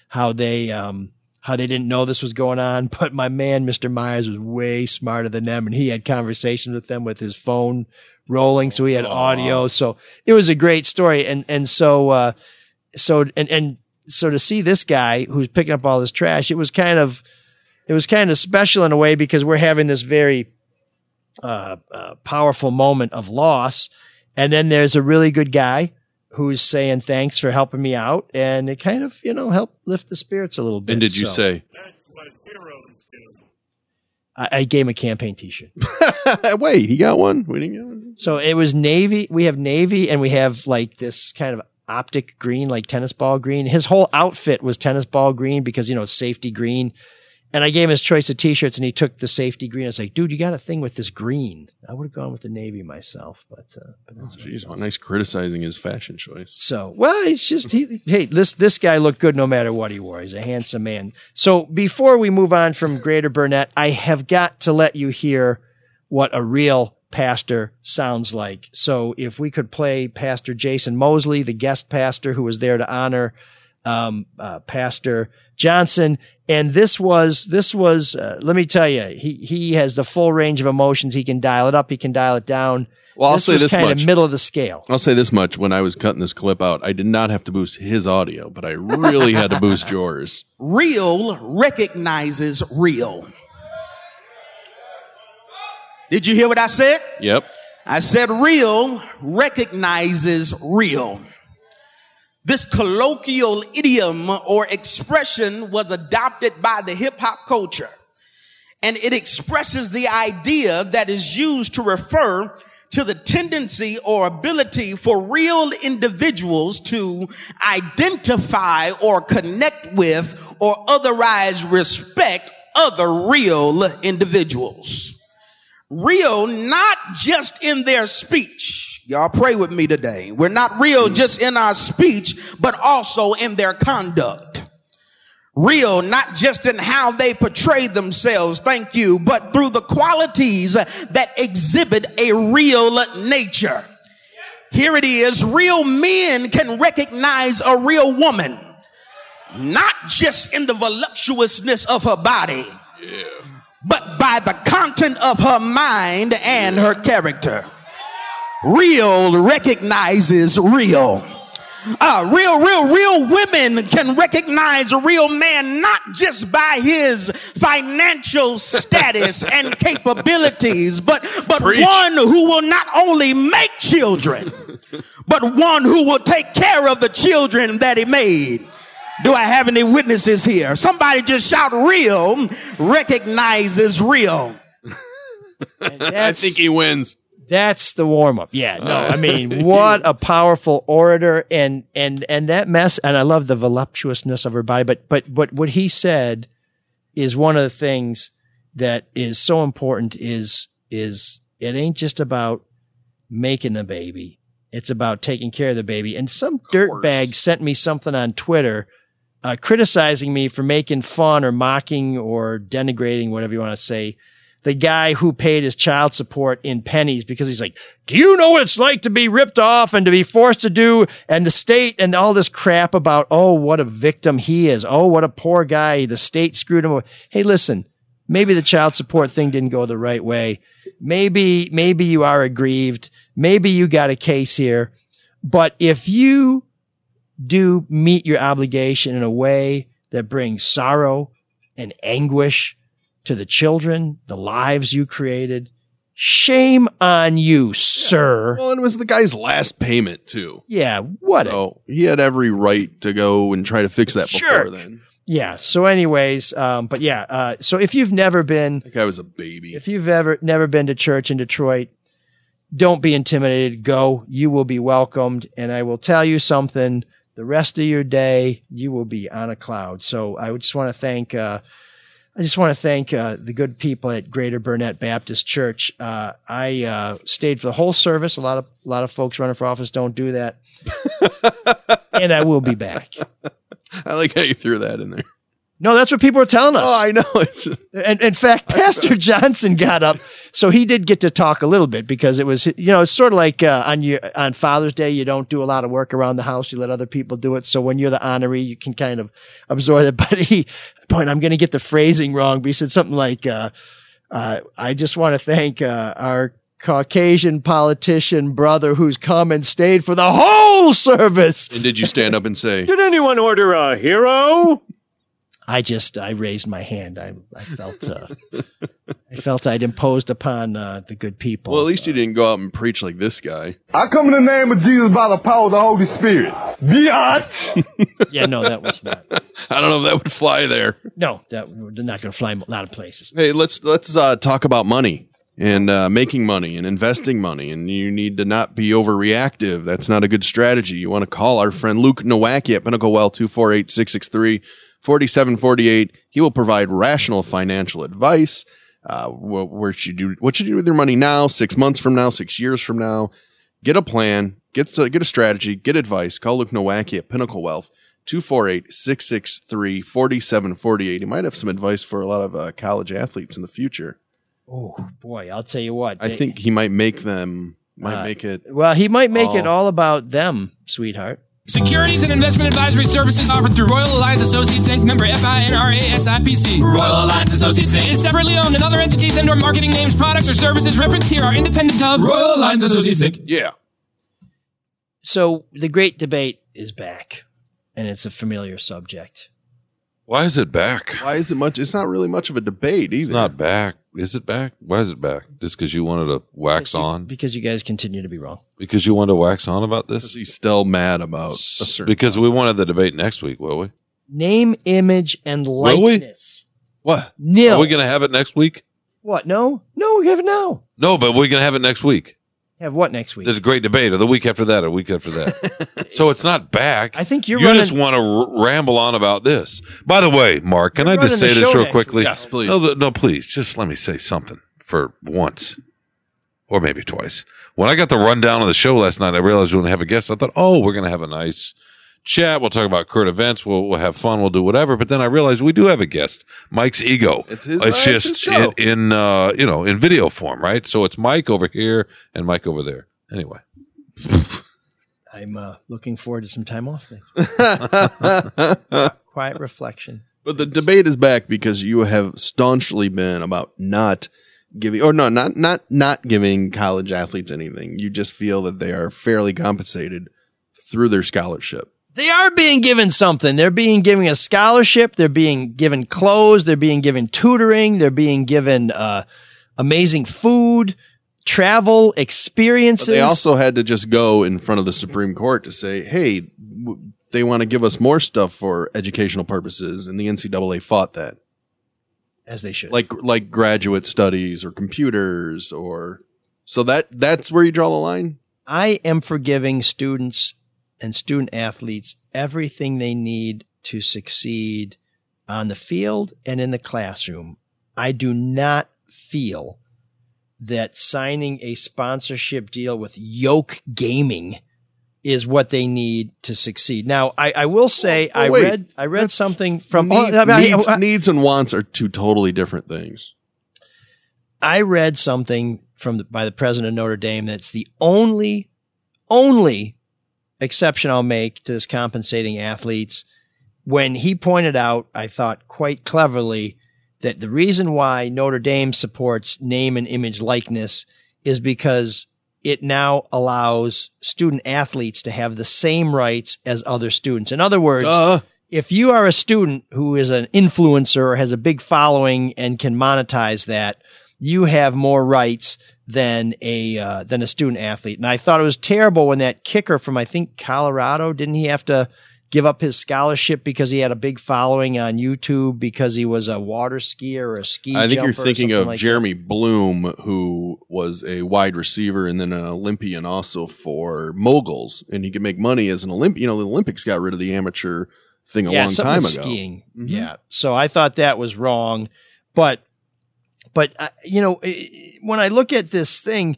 S3: how they, um, how they didn't know this was going on. But my man, Mr. Myers, was way smarter than them. And he had conversations with them with his phone rolling. So he had audio. So it was a great story. And, and so, uh, so, and, and so to see this guy who's picking up all this trash, it was kind of, it was kind of special in a way because we're having this very, uh, uh, powerful moment of loss. And then there's a really good guy who's saying thanks for helping me out. And it kind of, you know, helped lift the spirits a little bit.
S2: And did you
S3: So
S2: say,
S3: I, I gave him a campaign t-shirt.
S2: wait, he got one? We didn't get one?
S3: So it was navy. We have navy and we have like this kind of optic green, like tennis ball green. His whole outfit was tennis ball green because, you know, safety green. And I gave him his choice of t-shirts and he took the safety green. I was like, dude, you got a thing with this green. I would have gone with the navy myself, but, uh, but that's
S2: Jeez, what nice criticizing his fashion choice.
S3: so, well, it's just he. Hey, this this guy looked good no matter what he wore. He's a handsome man. So, before we move on from Greater Burnett, I have got to let you hear what a real pastor sounds like. So, if we could play Pastor Jason Mosley, the guest pastor who was there to honor um, uh, Pastor Johnson, and this was this was. Uh, let me tell you, he he has the full range of emotions. He can dial it up. He can dial it down.
S2: Well, I'll
S3: this
S2: say
S3: was
S2: this
S3: kind
S2: much.
S3: of middle of the scale.
S2: I'll say this much: when I was cutting this clip out, I did not have to boost his audio, but I really had to boost yours.
S10: Real recognizes real. Did you hear what I said?
S2: Yep.
S10: I said real recognizes real. This colloquial idiom or expression was adopted by the hip hop culture. And it expresses the idea that is used to refer to the tendency or ability for real individuals to identify or connect with or otherwise respect other real individuals real not just in their speech. Y'all pray with me today. We're not real mm. just in our speech, but also in their conduct. Real not just in how they portray themselves, thank you, but through the qualities that exhibit a real nature. Here it is. Real men can recognize a real woman, not just in the voluptuousness of her body, but by the content of her mind and her character. Real recognizes real. Uh, real, real, real women can recognize a real man not just by his financial status and capabilities, but, but one who will not only make children, but one who will take care of the children that he made. Do I have any witnesses here? Somebody just shout real recognizes real.
S2: I think he wins.
S3: That's the warm up. Yeah, no, I mean, what a powerful orator and and and that mess. And I love the voluptuousness of her body. But but but what he said is one of the things that is so important. Is is it ain't just about making the baby. It's about taking care of the baby. And some dirtbag sent me something on Twitter uh, criticizing me for making fun or mocking or denigrating, whatever you want to say, the guy who paid his child support in pennies because he's like, do you know what it's like to be ripped off and to be forced to do and the state and all this crap about, oh, what a victim he is. Oh, what a poor guy. The state screwed him. Hey, listen, maybe the child support thing didn't go the right way. Maybe, maybe you are aggrieved. Maybe you got a case here. But if you do meet your obligation in a way that brings sorrow and anguish to the children, the lives you created, shame on you, sir.
S2: Well, and it was the guy's last payment too.
S3: Yeah, what? a-
S2: So he had every right to go and try to fix that before then.
S3: yeah. So, anyways, um, but yeah. Uh, so if you've never been,
S2: That guy was a baby.
S3: if you've ever never been to church in Detroit, don't be intimidated. Go. You will be welcomed. And I will tell you something. The rest of your day, you will be on a cloud. So I would just want to thank. Uh, I just want to thank uh, the good people at Greater Burnett Baptist Church. Uh, I uh, stayed for the whole service. A lot of a lot of folks running for office don't do that, and I will be back.
S2: I like how you threw that in there.
S3: No, that's what people are telling us.
S2: Oh, I know. Just-
S3: And in fact, Pastor Johnson got up, so he did get to talk a little bit because it was, you know, it's sort of like uh, on your on Father's Day, you don't do a lot of work around the house; you let other people do it. So when you're the honoree, you can kind of absorb it. But he, point, I'm going to get the phrasing wrong, but he said something like, uh, uh, "I just want to thank uh, our." Caucasian politician brother who's come and stayed for the whole service.
S2: and did you stand up and say,
S5: Did anyone order a hero?
S3: I just I raised my hand. I I felt uh, I felt I'd imposed upon uh, the good people.
S2: well, at least you didn't go out and preach like this guy.
S11: I come in the name of Jesus by the power of the Holy Spirit. Biatch!
S3: yeah, no, that was not.
S2: I don't know if that would fly there.
S3: No, that they're not going to fly a lot of places.
S2: Hey, let's let's uh, talk about money and uh, making money and investing money. And you need to not be overreactive. That's not a good strategy. You want to call our friend Luke Nowacki at Pinnacle Wealth 248 663 4748. He will provide rational financial advice. Uh, wh- where should you do what should you do with your money now, six months from now, six years from now? Get a plan, get a, get a strategy, get advice. Call Luke Nowacki at Pinnacle Wealth 248 663 4748. He might have some advice for a lot of uh, college athletes in the future.
S3: Oh boy, I'll tell you what.
S2: I
S3: they-
S2: think he might make them, might
S3: Uh,
S2: make it.
S3: Well, he might make it
S2: all-
S3: all about them, sweetheart.
S12: Securities and investment advisory services offered through Royal Alliance Associates Inc. Member FINRA SIPC. Royal Alliance Associates Inc. is separately owned, and other entities and/or marketing names, products, or services referenced here are independent of Royal Alliance Associates Inc.
S2: Yeah.
S3: So the great debate is back, and it's a familiar subject.
S7: Why is it back?
S2: Why is it much? It's not really much of a debate either.
S7: It's not back. Is it back? Why is it back? Just because you wanted to wax on?
S3: Because you guys continue to be wrong.
S7: Because you wanted to wax on about this?
S2: He's still mad about a certain.
S7: Because we wanted the debate next week, will we?
S3: Name, image, and
S7: Will we?
S3: likeness.
S2: What?
S3: Nil.
S7: Are we going to have it next week?
S3: What? No, no, we have it now.
S7: No, but we're going to have it next week.
S3: Have what next week?
S7: The great debate, or the week after that, or week after that. so it's not back.
S3: I think you're
S7: you
S3: running-
S7: just want to r- ramble on about this. By the way, Mark, can I just say this real quickly?
S3: week.
S2: Yes, please.
S7: No, no, please. Just let me say something for once, or maybe twice. When I got the rundown of the show last night, I realized we were going to have a guest. I thought, oh, we're going to have a nice chat. We'll talk about current events. We'll, we'll have fun. We'll do whatever. But then I realized we do have a guest, Mike's ego.
S2: It's his-
S7: It's
S2: it's
S7: just
S2: his show.
S7: in, in uh, you know in video form, right? So it's Mike over here and Mike over there. Anyway.
S3: I'm uh, looking forward to some time off. Quiet reflection.
S2: But the debate is back because you have staunchly been about not giving, or no, not not not giving college athletes anything. You just feel that they are fairly compensated through their scholarship.
S3: They are being given something. They're being given a scholarship. They're being given clothes. They're being given tutoring. They're being given uh, amazing food, travel,
S2: But
S3: experiences.
S2: they also had to just go in front of the Supreme Court to say, "Hey, w- they want to give us more stuff for educational purposes," and the NCAA fought that,
S3: as they should.
S2: like like graduate studies or computers or. So that that's where you draw the line.
S3: I am forgiving students and student athletes everything they need to succeed on the field and in the classroom. I do not feel that signing a sponsorship deal with Yoke Gaming is what they need to succeed. Now, I, I will say I
S2: wait,
S3: read I read something from
S2: Need-
S3: oh, I mean,
S2: needs,
S3: I-
S2: needs and wants are two totally different things.
S3: I read something from the, by the president of Notre Dame that's the only only exception I'll make to this compensating athletes when he pointed out, I thought quite cleverly, that the reason why Notre Dame supports name and image likeness is because it now allows student athletes to have the same rights as other students. In other words,
S2: Duh.
S3: if you are a student who is an influencer or has a big following and can monetize that, you have more rights than a uh, than a student athlete. And I thought it was terrible when that kicker from I think Colorado didn't he have to give up his scholarship because he had a big following on YouTube because he was a water skier or a ski.
S2: I think you're thinking of
S3: like
S2: Jeremy Bloom, who was a wide receiver and then an Olympian also for moguls, and he could make money as an Olympian. You know, the Olympics got rid of the amateur thing a
S3: yeah,
S2: long time ago.
S3: Skiing.
S2: Mhm.
S3: Yeah. So I thought that was wrong, but but uh, you know when I look at this thing,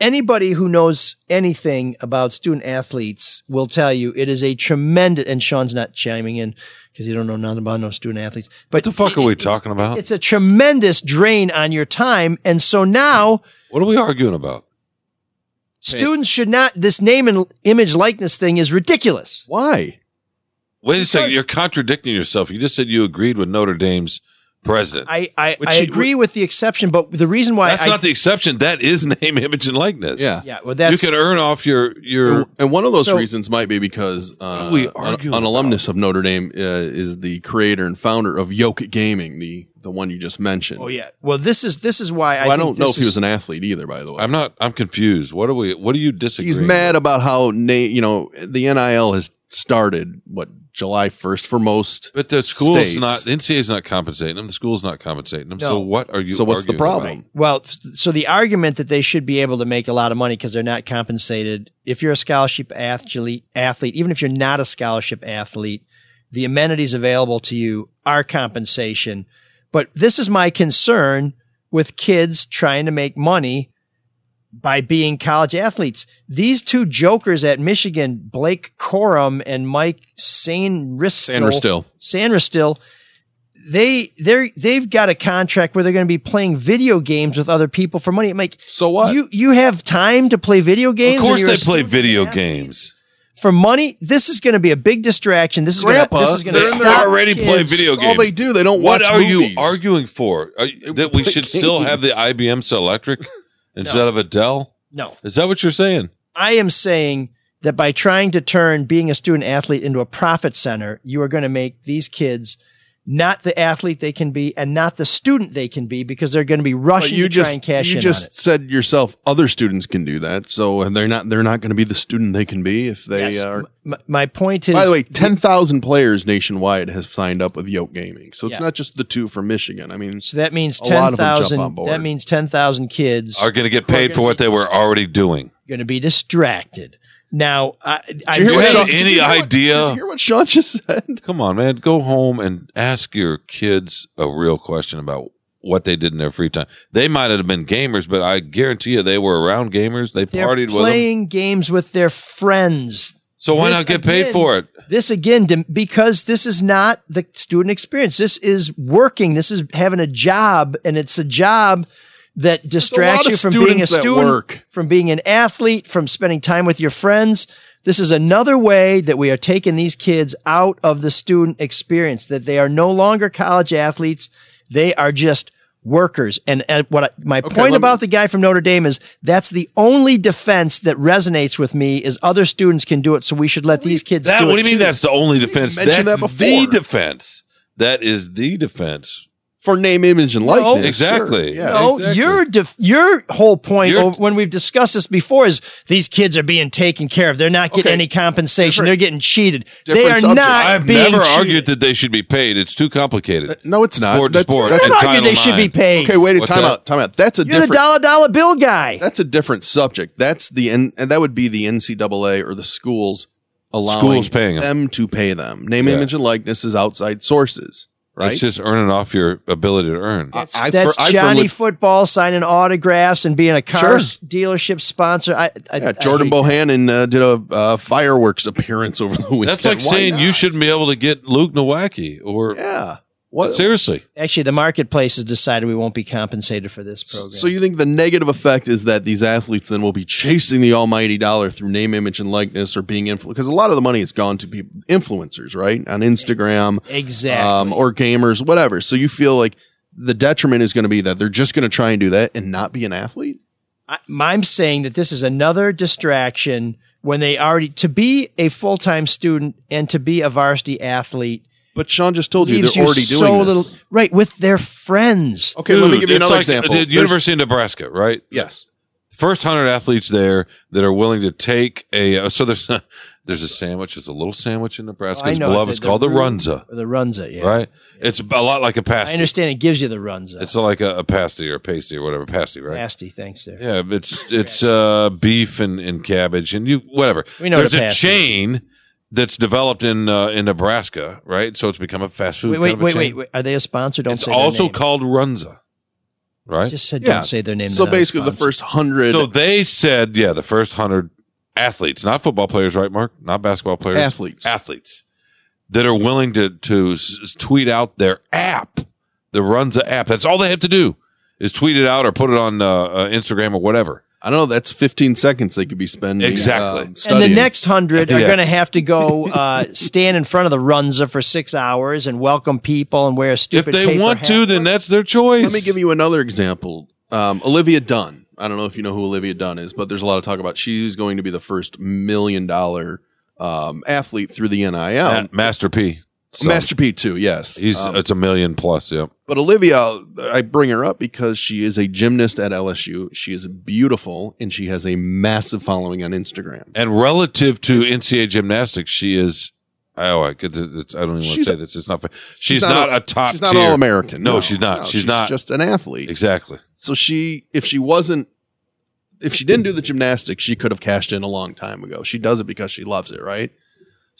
S3: anybody who knows anything about student athletes will tell you it is a tremendous. And Sean's not chiming in because you don't know nothing about no student athletes. But
S7: What the fuck are we talking about?
S3: It's a tremendous drain on your time, and so now
S7: What are we arguing about?
S3: students should not. This name and image likeness thing is ridiculous.
S2: Why?
S7: Wait a second. You're contradicting yourself. You just said you agreed with Notre Dame's president.
S3: I I, I
S7: he-
S3: agree with the exception, but the reason why
S7: That's
S3: I,
S7: not the exception. That is name, image, and likeness.
S2: Yeah.
S3: Yeah, well, that's-
S7: you can earn off your your.
S2: And one of those
S3: So-
S2: reasons might be because uh,
S7: we
S2: an, an alumnus of Notre Dame uh, is the creator and founder of Yoke Gaming, the the one you just mentioned.
S3: Oh yeah. Well, this is this is why I,
S2: Well, I,
S3: think
S2: don't know
S3: this
S2: if he was an athlete either. By the way,
S7: I'm not. I'm confused. What are we? What do you disagree?
S2: he's mad about how na- you know the NIL has started what July first for most.
S7: But the school's
S2: states.
S7: not. The NCAA is not compensating them. The school's not compensating them. So what are you?
S2: So what's the problem?
S7: about?
S3: Well, so the argument that they should be able to make a lot of money because they're not compensated. If you're a scholarship athlete, athlete, even if you're not a scholarship athlete, the amenities available to you are compensation. But this is my concern with kids trying to make money by being college athletes. These two jokers at Michigan, Blake Corum and Mike Sainristil,
S2: Sanderstil.
S3: Sanderstil, they they they've got a contract where they're going to be playing video games with other people for money. I'm like,
S2: so what?
S3: You you have time to play video games?
S7: Of course, they play video
S3: athlete?
S7: games.
S3: for money. This is going to be a big distraction. This is going to
S2: Grandpa,
S3: this is going to
S2: they're
S7: They
S3: stop
S7: already
S3: kids.
S7: play video
S2: That's
S7: games.
S2: all they do. They don't
S7: What
S2: watch
S7: are
S2: movies.
S7: you arguing for? Are that we
S2: play
S7: should still have the
S2: games.
S7: IBM Electric instead of a Dell?
S3: No,
S7: Is that what you're saying?
S3: I am saying that by trying to turn being a student athlete into a profit center, you are going to make these kids not the athlete they can be and not the student they can be because they're going to be rushing
S2: you
S3: to
S2: just
S3: try and cash
S2: you
S3: in
S2: just
S3: on it.
S2: said yourself other students can do that. So they're not they're not going to be the student they can be if they
S3: Yes.
S2: Uh, are.
S3: M- my point is
S2: By the way, ten thousand players nationwide have signed up with Yoke Gaming. So it's
S3: Yeah.
S2: not just the two from Michigan. I mean,
S3: So that means
S2: a lot
S3: ten
S2: of them jump on
S3: thousand.
S2: board.
S3: That means ten thousand kids
S7: Are going to get paid for what
S3: be-
S7: they were already doing.
S3: Going to be distracted. Now, I, I
S2: Did you hear
S7: Do you
S2: what
S7: have
S2: Sean- did
S7: any
S2: you hear what-
S7: idea?
S2: did you hear what Sean just said?
S7: Come on, man. Go home and ask your kids a real question about what they did in their free time. They might have been gamers, but I guarantee you they were around gamers. They
S3: they're
S7: partied with them.
S3: playing games with their friends.
S7: So why
S3: This
S7: not get paid for it?
S3: This again, because this is not the student experience. This is working. This is having a job, and it's a job that distracts you from being a student,
S2: work.
S3: from being an athlete, from spending time with your friends. This is another way that we are taking these kids out of the student experience. That they are no longer college athletes; they are just workers. And, and what I, my point
S2: let me-
S3: about the guy from Notre Dame is that's the only defense that resonates with me is other students can do it, so we should let these kids
S7: That,
S3: do
S7: what
S3: it
S7: do you mean
S3: too.
S7: that's the only defense?
S2: mentioned
S7: That's
S2: that
S7: the defense. That is the defense.
S2: For name, image, and likeness.
S7: exactly.
S2: Sure. Yeah.
S3: No,
S7: exactly.
S3: your def- your whole point
S7: Your-
S3: over- when we've discussed this before is these kids are being taken care of. They're not getting
S2: Okay.
S3: any compensation.
S2: Different-
S3: They're getting cheated. They are
S2: subject.
S3: not
S7: I've
S3: being
S7: never
S3: cheated.
S7: argued that they should be paid. It's too complicated.
S2: Uh, no, it's not.
S7: Sport to
S2: That's-
S7: sport.
S2: that's
S3: I
S7: and
S3: they should be paid.
S2: Okay, wait a
S7: What's
S2: time
S7: that?
S2: out. Time out. That's a
S3: You're the
S2: different.
S3: dollar dollar bill guy.
S2: That's a different subject. That's the N, and that would be the NCAA or the schools allowing
S7: Schools paying them.
S2: them to pay them. Name,
S7: Yeah.
S2: image, and likeness is outside sources, right?
S7: It's just earning off your ability to earn.
S3: That's,
S2: I-
S3: that's
S2: for- I for
S3: Johnny
S2: lit-
S3: Football signing autographs and being a car
S2: Sure.
S3: dealership sponsor. I, I,
S2: yeah,
S3: I
S2: Jordan
S3: hate.
S2: Bohannon uh, did a uh, fireworks appearance over the weekend.
S7: That's like
S2: Why
S7: saying you shouldn't be able to get Luke Nowacki or
S2: Yeah. What?
S7: seriously.
S3: Actually, the marketplace has decided we won't be compensated for this program.
S2: So you think the negative effect is that these athletes then will be chasing the almighty dollar through name, image, and likeness, or being influenced? Because a lot of the money has gone to people, influencers, right, on Instagram,
S3: exactly.
S2: um, or gamers, whatever. So you feel like the detriment is going to be that they're just going to try and do that and not be an athlete.
S3: I, I'm saying that this is another distraction when they already to be a full time student and to be a varsity athlete.
S2: But Sean just told you they're already
S3: so
S2: doing this.
S3: little right with their friends.
S2: Okay, let me give you another
S7: like
S2: example.
S7: The
S2: There's-
S7: University of Nebraska, right?
S2: Yes.
S7: First hundred athletes there that are willing to take a. uh, So there's there's a sandwich. It's a little sandwich in Nebraska.
S3: I
S7: It's
S3: know
S7: beloved.
S3: the-
S7: It's
S3: the
S7: called the
S3: roux-
S7: runza,
S3: The runza, yeah.
S7: right? It's a lot like a pasty.
S3: I understand it gives you the runs.
S7: It's like a, a pasty or a pasty or whatever pasty, right?
S3: Nasty, thanks there.
S7: Yeah, it's it's uh, beef and, and cabbage and you whatever.
S3: We know
S7: There's
S3: the
S7: a
S3: pasty.
S7: chain that's developed in uh, in Nebraska, right? So it's become a fast food.
S3: Wait,
S7: kind
S3: wait,
S7: of
S3: wait,
S7: chain.
S3: wait, wait. Are they a sponsor? Don't
S7: It's
S3: say their
S7: also
S3: name.
S7: called Runza, right?
S3: Just said
S2: Yeah.
S3: don't say their name.
S2: So
S3: they're not a
S2: basically, the first hundred
S7: So they said, yeah, the first hundred athletes, not football players, right, Mark? Not basketball players,
S2: Athletes.
S7: athletes that are willing to to s- tweet out their app, the Runza app. That's all they have to do is tweet it out or put it on uh, uh, Instagram or whatever.
S2: I don't know. That's 15 seconds they could be spending.
S7: Exactly.
S2: um,
S3: and the next hundred are
S7: Yeah.
S3: going to have to go uh, stand in front of the runza for six hours and welcome people and wear a stupid.
S7: If they
S3: paper
S7: want
S3: hat.
S7: to, then that's their choice.
S2: Let me give you another example. Um, Olivia Dunne. I don't know if you know who Olivia Dunne is, but there's a lot of talk about she's going to be the first million dollar um, athlete through the NIL.
S7: Master P. son.
S2: Master P too, yes.
S7: He's
S2: Um,
S7: it's a million plus. yeah.
S2: but Olivia, I bring her up because she is a gymnast at LSU. She is beautiful and she has a massive following on Instagram.
S7: And relative to NCAA gymnastics, she is. Oh, I could. It's, I don't even want to say this. It's not. fair. She's, not, a top.
S2: She's not all American.
S7: No, she's not. she's, not.
S2: just an athlete.
S7: exactly.
S2: So she, if she wasn't, if she didn't do the gymnastics, she could have cashed in a long time ago. She does it because she loves it, right?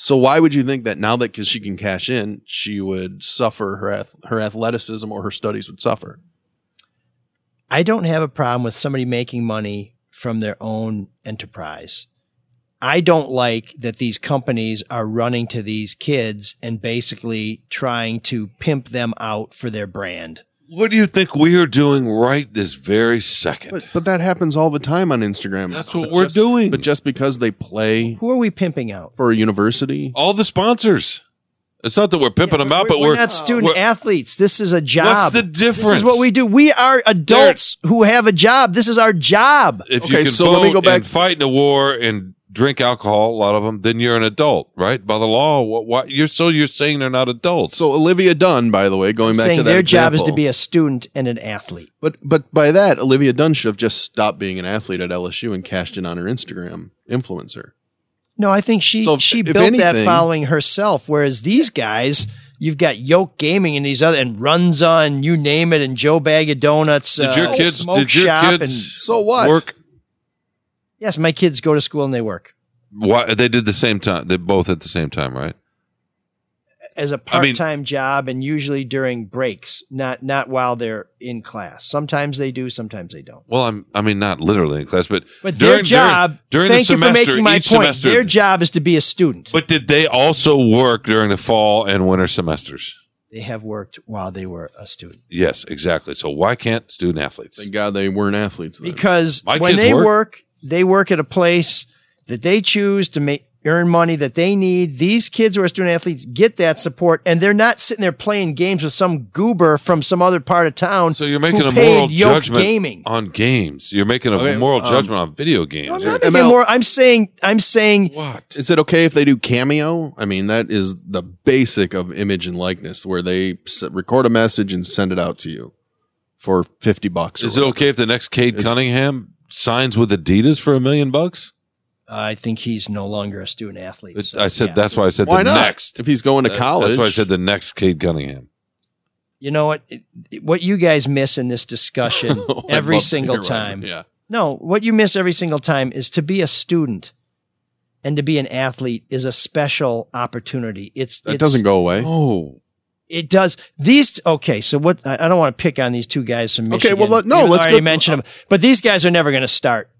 S2: So why would you think that now that because she can cash in, she would suffer her her athleticism or her studies would suffer?
S3: I don't have a problem with somebody making money from their own enterprise. I don't like that these companies are running to these kids and basically trying to pimp them out for their brand.
S7: What do you think we are doing right this very second?
S2: But, but that happens all the time on Instagram.
S7: That's what
S2: But
S7: we're
S2: just-
S7: doing.
S2: But just because they play
S3: Who are we pimping out?
S2: for a university,
S7: all the sponsors. It's not that we're pimping them out, but
S3: we're,
S7: we're,
S3: not student
S7: we're-
S3: athletes. This is a job.
S7: What's the difference?
S3: This is what we do. We are adults who have a job. This is our job.
S7: If
S2: Okay,
S7: you can
S2: so
S7: vote
S2: let me go back-
S7: and fight in a war and drink alcohol, a lot of them, then you're an adult, right? By the law, what, what you're so you're saying they're not adults.
S2: so Olivia Dunne, by the way, going back
S3: saying
S2: to that
S3: their job is to be a student and an athlete.
S2: But but by that, Olivia Dunne should have just stopped being an athlete at LSU and cashed in on her Instagram influencer.
S3: No, I think she
S2: So if-
S3: she
S2: if
S3: built that following herself. Whereas these guys, you've got Yoke Gaming and these other and Runza you name it and Joe Bag of Donuts.
S7: did your
S3: uh,
S7: kids?
S3: smoke
S7: Did your
S3: shop
S7: kids?
S3: and
S2: So what?
S7: Work.
S3: Yes, my kids go to school and they work
S7: Why they did the same time? They both at the same time, right?
S3: as a part
S7: mean-
S3: time job and usually during breaks, not not while they're in class. Sometimes they do, sometimes they don't.
S7: Well, I'm. I mean, not literally in class, but
S3: But
S7: during,
S3: their job,
S7: during, during
S3: thank
S7: the
S3: you for
S7: semester,
S3: making my
S7: each
S3: point.
S7: semester.
S3: Their job is to be a student.
S7: but did they also work during the fall and winter semesters?
S3: They have worked while they were a student.
S7: Yes, exactly. So why can't student athletes?
S2: Thank God they weren't athletes. Then.
S3: because
S7: My
S3: when
S7: kids
S3: they
S7: work.
S3: work. They work at a place that they choose to make earn money that they need. These kids who are student athletes get that support, and they're not sitting there playing games with some goober from some other part of town.
S7: So you're making a moral judgment
S3: Gaming.
S7: on games. You're making a
S2: Okay,
S7: moral
S2: um,
S7: judgment on video games.
S3: I'm not
S2: ML
S3: making more. I'm saying. I'm saying.
S7: what?
S2: Is it okay if they do cameo? I mean, that is the basic of image and likeness, where they record a message and send it out to you for fifty bucks. or
S7: Is it okay if the next Cade
S2: Is-
S7: Cunningham signs with Adidas for a million bucks?
S3: I think he's no longer a student athlete.
S7: It-
S3: so,
S7: I said
S3: yeah.
S7: that's why I said
S2: Why
S7: the
S2: not?
S7: next.
S2: If he's going to
S7: uh,
S2: college,
S7: That's why I said the next Cade Cunningham.
S3: You know what? It- it- what you guys miss in this discussion oh,
S2: I'd
S3: every
S2: love to
S3: single
S2: hear about it.
S3: time.
S2: Yeah.
S3: No, what you miss every single time is to be a student and to be an athlete is a special opportunity. It's
S2: That
S3: it's,
S2: doesn't go away.
S7: Oh,
S3: It does these. Okay, so what? I don't want to pick on these two guys from michigan Okay,
S2: well, let- no, let's
S3: I already
S2: go-
S3: mentioned them, but these guys are never going to start.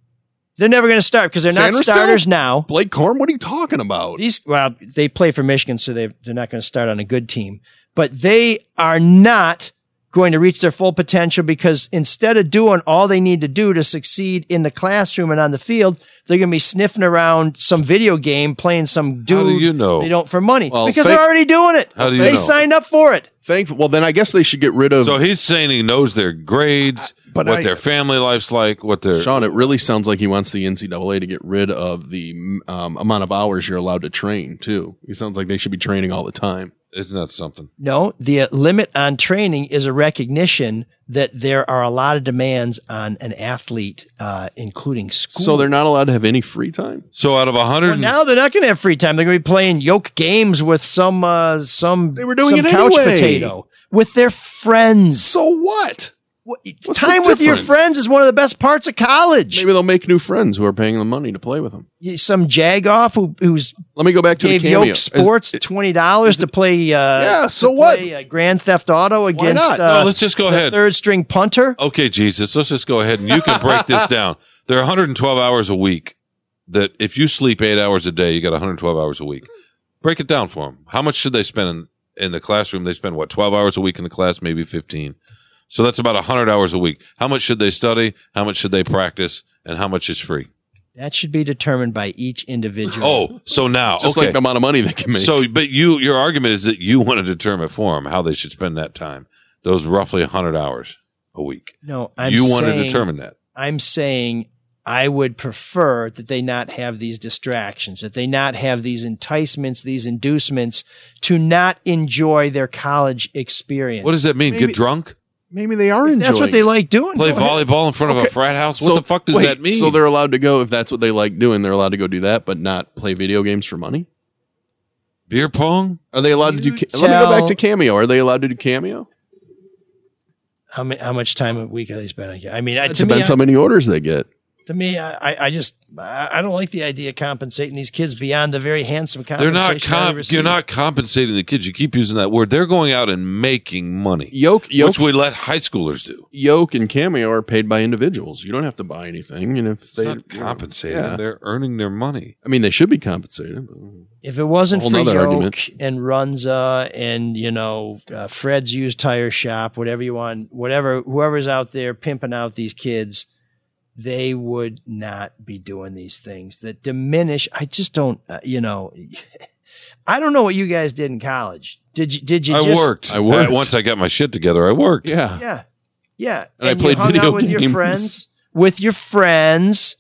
S3: They're never going to start because they're not
S2: Sanders still?
S3: starters now.
S2: Blake Corum, what are you talking about?
S3: These well, they play for Michigan, so they they're not going to start on a good team. But they are not going to reach their full potential because instead of doing all they need to do to succeed in the classroom and on the field, they're going to be sniffing around some video game, playing some dude
S7: How do you know?
S3: they don't for money
S2: Well,
S3: because
S2: thank-
S3: they're already doing it.
S7: How do you
S3: they
S7: know?
S3: signed up for it.
S2: Thankful. Well, then I guess they should get rid of.
S7: So he's saying he knows their grades,
S2: But
S7: what
S2: I-
S7: their family life's like, what their
S2: Sean, it really sounds like he wants the NCAA to get rid of the um, amount of hours you're allowed to train too. He sounds like they should be training all the time.
S7: Isn't that something?
S3: No, the uh, limit on training is a recognition that there are a lot of demands on an athlete, uh, including school.
S2: So they're not allowed to have any free time.
S7: So out of a hundred,
S3: Well, now they're not going to have free time. They're going to be playing yoke games with some uh, some they
S2: were doing
S3: some
S2: it
S3: couch
S2: anyway.
S3: Potato with their friends.
S2: So what? What's
S3: time with your friends is one of the best parts of college.
S2: Maybe they'll make new friends who are paying them money to play with them.
S3: Some jagoff who who's
S2: Let me go back to
S3: gave
S2: the cameo.
S3: Yoke Sports twenty dollars to play. Uh,
S2: Yeah, so
S3: to
S2: what?
S3: play, uh, Grand Theft Auto against.
S2: not?
S3: Uh,
S7: No, let's just go ahead.
S3: Third string punter.
S7: Okay, Jesus, let's just go ahead and you can break this down. There are 112 hours a week. That if you sleep eight hours a day, you got 112 hours a week. Break it down for them. How much should they spend in, in the classroom? They spend what 12 hours a week in the class, maybe 15. So that's about 100 hours a week. How much should they study? How much should they practice? And how much is free?
S3: That should be determined by each individual.
S7: Oh, so now
S2: Just
S7: okay.
S2: like the amount of money they can make.
S7: So, but you, your argument is that you want to determine for them how they should spend that time. Those roughly 100 hours a week.
S3: No, I'm
S7: you want to determine that.
S3: I'm saying I would prefer that they not have these distractions, that they not have these enticements, these inducements to not enjoy their college experience.
S7: What does that mean? Get drunk?
S2: Maybe they are enjoying.
S3: That's what they like doing.
S7: Play volleyball in front of a frat house?
S2: so-
S7: what the fuck does
S2: wait,
S7: that mean?
S2: So they're allowed to go if that's what they like doing. They're allowed to go do that, but not play video games for money.
S7: beer pong?
S2: Are they allowed to do?
S3: You
S2: Ca- Let me go back to Cameo. Are they allowed to do Cameo?
S3: How, ma- how much time a week are they spending? I mean,
S2: It
S3: to
S2: depends
S3: I,
S2: how many orders they get.
S3: To me, I, I- I just I I don't like the idea of compensating these kids beyond the very handsome compensation.
S7: They're
S3: not
S7: comp-
S3: receive.
S7: you're not compensating the kids. You keep using that word. They're going out and making money.
S2: Yoke, Yoke,
S7: Which we let high schoolers do.
S2: Yoke, and Cameo are paid by individuals. You don't have to buy anything, and if
S7: It's
S2: they
S7: not compensating.
S2: Yeah.
S7: They're earning their money.
S2: I mean, they should be compensated.
S3: If it wasn't for
S2: nother
S3: Yoke
S2: argument.
S3: and Runza and you know uh, Fred's used tire shop, whatever you want, whatever whoever's out there pimping out these kids, they would not be doing these things that diminish. I just don't, uh, you know, I don't know what you guys did in college. Did you? Did you?
S7: I
S3: just,
S7: worked.
S2: I worked.
S7: Once I got my shit together, I worked.
S2: Yeah,
S3: Yeah, yeah.
S2: And I
S3: you
S2: played
S3: hung
S2: video
S3: out with your friends, with your friends.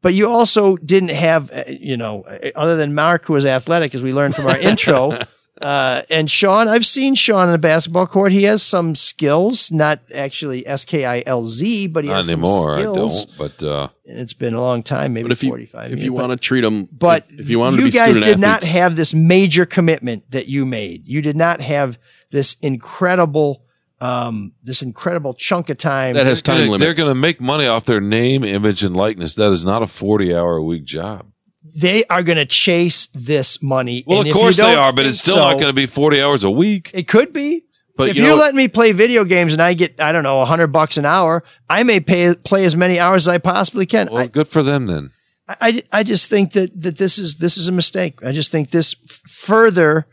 S3: But you also didn't have, uh, you know, uh, other than Mark, who was athletic, as we learned from our intro, uh, and Sean. I've seen Sean in a basketball court. He has some skills, not actually S K I L Z, but he
S7: Not
S3: has
S7: anymore.
S3: some
S7: I
S3: skills.
S7: don't. But uh,
S3: it's been a long time, maybe
S2: but if you
S3: forty-five.
S2: if
S3: years,
S2: you want to treat them,
S3: but
S2: if, if you want
S3: you
S2: to be
S3: guys
S2: student
S3: did not have this major commitment that you made. You did not have this incredible, um, this incredible chunk of time
S2: that has time
S7: they're,
S2: limits.
S7: they're going to make money off their name, image, and likeness. That is not a 40 hour a week job.
S3: They are going to chase this money.
S7: Well,
S3: And
S7: of course they are, but it's still
S3: so-
S7: not going to be 40 hours a week.
S3: It could be.
S2: But
S3: if
S2: you
S3: you're
S2: what-
S3: letting me play video games and I get, I don't know, a hundred bucks an hour, I may pay play as many hours as I possibly can.
S7: Well, good for them then.
S3: I, I, I just think that that this is this is a mistake. I just think this further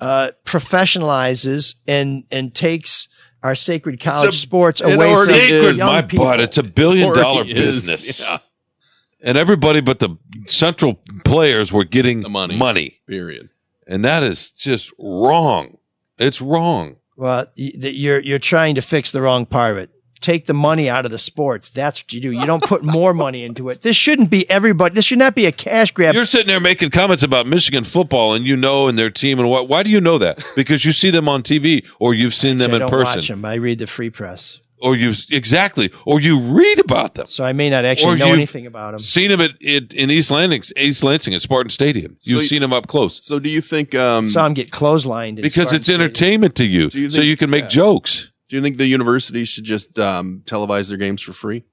S3: uh, professionalizes and and takes our sacred college sports away from
S7: Sacred,
S3: young
S7: my
S3: people.
S7: butt. It's a billion
S2: Already
S7: dollar
S2: is,
S7: business.
S2: yeah.
S7: And everybody but the central players were getting
S2: The money.
S7: money.
S2: Period.
S7: And that is just wrong. It's wrong.
S3: Well, you're you're trying to fix the wrong part of it. Take the money out of the sports. That's what you do. You don't put more money into it. This shouldn't be everybody. This should not be a cash grab.
S7: You're sitting there making comments about Michigan football and you know and their team and what why do you know that? Because you see them on TV or you've seen them
S3: I
S7: in
S3: don't
S7: person.
S3: watch them. I read the free press,
S7: Or you've exactly or you read about them.
S3: so I may not actually
S7: Or
S3: know
S7: you've
S3: anything about them.
S7: Seen them at, at in East Lansing, East Lansing at Spartan Stadium. You've
S2: So-
S7: seen them up close.
S2: So do you think? Um,
S3: Saw them get clotheslined in
S7: because
S3: Spartan
S7: it's
S3: Stadium.
S7: entertainment to you,
S2: Do you
S7: so
S2: think-
S7: you can make
S2: yeah.
S7: jokes
S2: do you think the universities should just um, televise their games for free?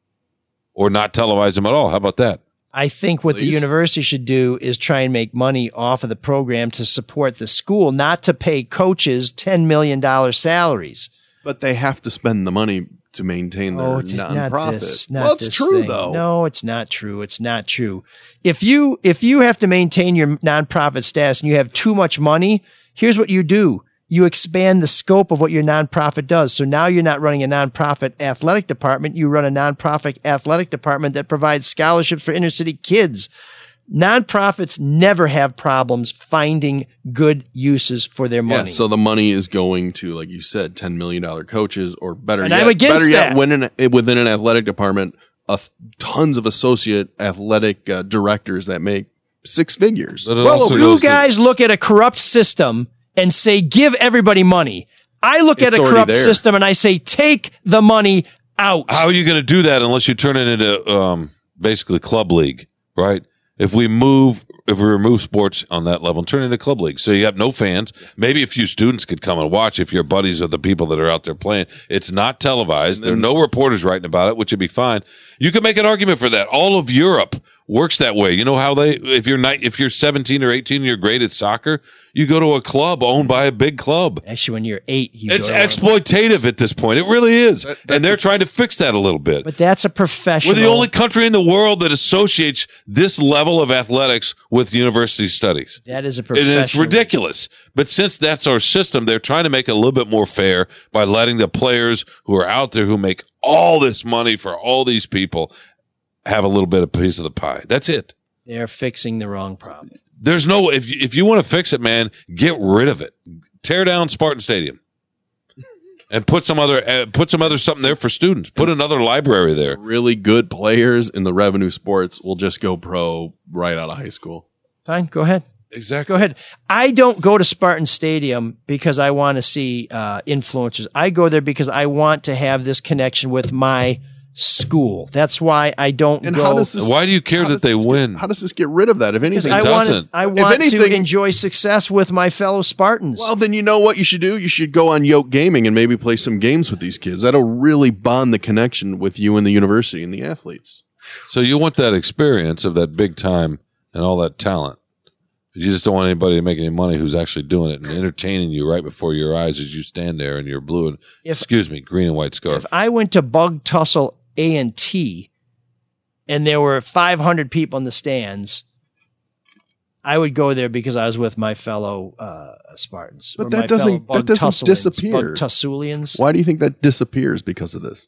S7: or not televise them at all. How about that?
S3: I think what the
S2: Please.
S3: university should do is try and make money off of the program to support the school, not to pay coaches $10 million salaries.
S2: But they have to spend the money to maintain their
S3: Oh, it's not
S2: nonprofit.
S3: this, not
S2: well, it's true
S3: thing.
S2: though.
S3: No, it's not true. It's not true. If you if you have to maintain your nonprofit status and you have too much money, here's what you do. You expand the scope of what your nonprofit does. So now you're not running a nonprofit athletic department. You run a nonprofit athletic department that provides scholarships for inner city kids. Nonprofits never have problems finding good uses for their
S2: Yeah,
S3: money.
S2: so the money is going to, like you said, ten million dollar coaches, or better
S3: And
S2: yet,
S3: I'm against
S2: better yet,
S3: that.
S2: within an, within an athletic department, a th- tons of associate athletic uh, directors that make six figures.
S3: Well, you guys look at a corrupt system and say, give everybody money. I look
S7: It's
S3: at a corrupt
S7: there.
S3: system and I say, take the money out.
S7: How are you going to do that unless you turn it into um, basically club league, right? If we move, if we remove sports on that level and turn it into club league, so you have no fans, maybe a few students could come and watch if your buddies are the people that are out there playing. It's not televised. there are no reporters writing about it, which would be fine. You can make an argument for that. All of Europe works that way. You know how they, if you're ni- if you're 17 or 18, you're great at soccer, you go to a club owned by a big club.
S3: Actually, when you're eight, you
S7: it's
S3: go
S7: exploitative at this point. It really is, and they're trying to fix that a little bit.
S3: But that's a professional.
S7: We're the only country in the world that associates this level of athletics with university studies.
S3: That is a
S7: And it's ridiculous. But since that's our system, they're trying to make it a little bit more fair by letting the players who are out there who make all this money for all these people have a little bit of piece of the pie. That's it.
S3: They're fixing the wrong problem.
S7: There's no if you, if you want to fix it, man, get rid of it. Tear down Spartan Stadium. And put some other uh, put some other something there for students. Put another library there.
S2: Really good players in the revenue sports will just go pro right out of high school.
S3: Fine, go ahead.
S7: Exactly.
S3: Go ahead. I don't go to Spartan Stadium because I want to see uh, influencers. I go there because I want to have this connection with my school. That's why I don't
S2: And
S3: go.
S2: how does this?
S7: Why do you care that they
S2: this get-
S7: win?
S2: how does this get rid of that? If anything,
S3: I want to,
S7: doesn't.
S3: I
S2: If
S3: want to enjoy success with my fellow Spartans.
S2: Well, then you know what you should do. You should go on Yoke Gaming and maybe play some games with these kids. That'll really bond the connection with you and the university and the athletes.
S7: So you want that experience of that big time and all that talent. You just don't want anybody to make any money who's actually doing it and entertaining you right before your eyes as you stand there in your blue and
S3: If-
S7: excuse me, green and white scarf.
S3: if I went to Bug Tussle A and T, and there were 500 people in the stands, I would go there because I was with my fellow uh, Spartans.
S2: But that doesn't- that doesn't disappear.
S3: Bug Tussulians.
S2: Why do you think that disappears because of this?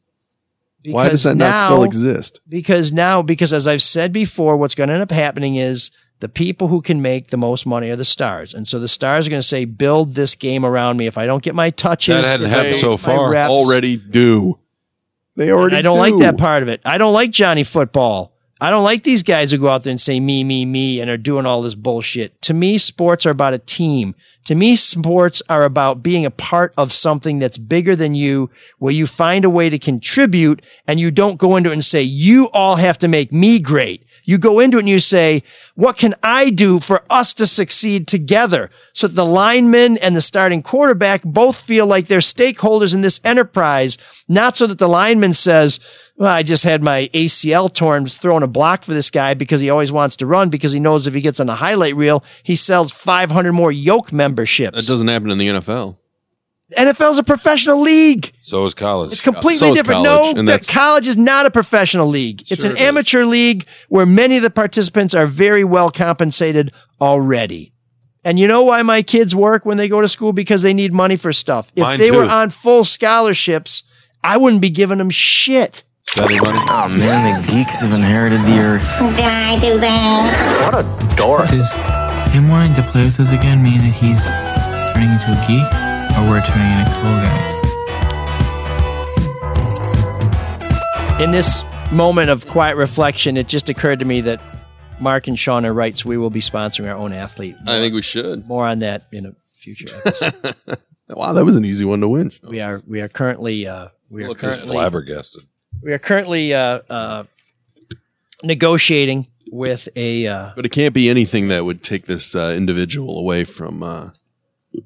S2: Why does
S3: Because
S2: that not still exist?
S3: Because now, because as I've said before, what's going to end up happening is the people who can make the most money are the stars. And so the stars are going to say, build this game around me. If I don't get my touches,
S7: That hadn't happened so far.
S3: reps-
S2: Already do. They
S3: And
S2: already.
S3: I don't like that part of it. I don't like Johnny Football. I don't like these guys who go out there and say me, me, me and are doing all this bullshit. To me, sports are about a team. To me, sports are about being a part of something that's bigger than you, where you find a way to contribute and you don't go into it and say, you all have to make me great. You go into it and you say, what can I do for us to succeed together? So that the lineman and the starting quarterback both feel like they're stakeholders in this enterprise, not so that the lineman says, well, I just had my ACL torn, throwing a block for this guy because he always wants to run because he knows if he gets on the highlight reel, he sells 500 more yoke memberships.
S2: That doesn't happen in the NFL.
S3: NFL's a professional league.
S7: So is college.
S3: It's completely
S2: So
S3: different.
S2: college,
S3: no,
S2: and
S3: that college is not a professional league. It's
S2: Sure
S3: an
S2: it is.
S3: amateur league where many of the participants are very well compensated already. And you know why my kids work when they go to school? Because they need money for stuff. If
S7: Mine
S3: they were on full scholarships, I wouldn't be giving them shit.
S13: Oh man, the geeks have inherited the earth.
S6: Did I do that?
S13: What a dork.
S12: Does him wanting to play with us again mean that he's turning into a geek, or we're turning into cool guys?
S3: In this moment of quiet reflection, it just occurred to me that Mark and Sean are right, so we will be sponsoring our own athlete.
S2: I think we should.
S3: More on that in a future episode.
S2: Wow, that was an easy one to win.
S3: we are we are currently uh, we are currently
S7: flabbergasted.
S3: we are currently uh, uh, negotiating with a uh,
S2: But it can't be anything that would take this uh, individual away from uh,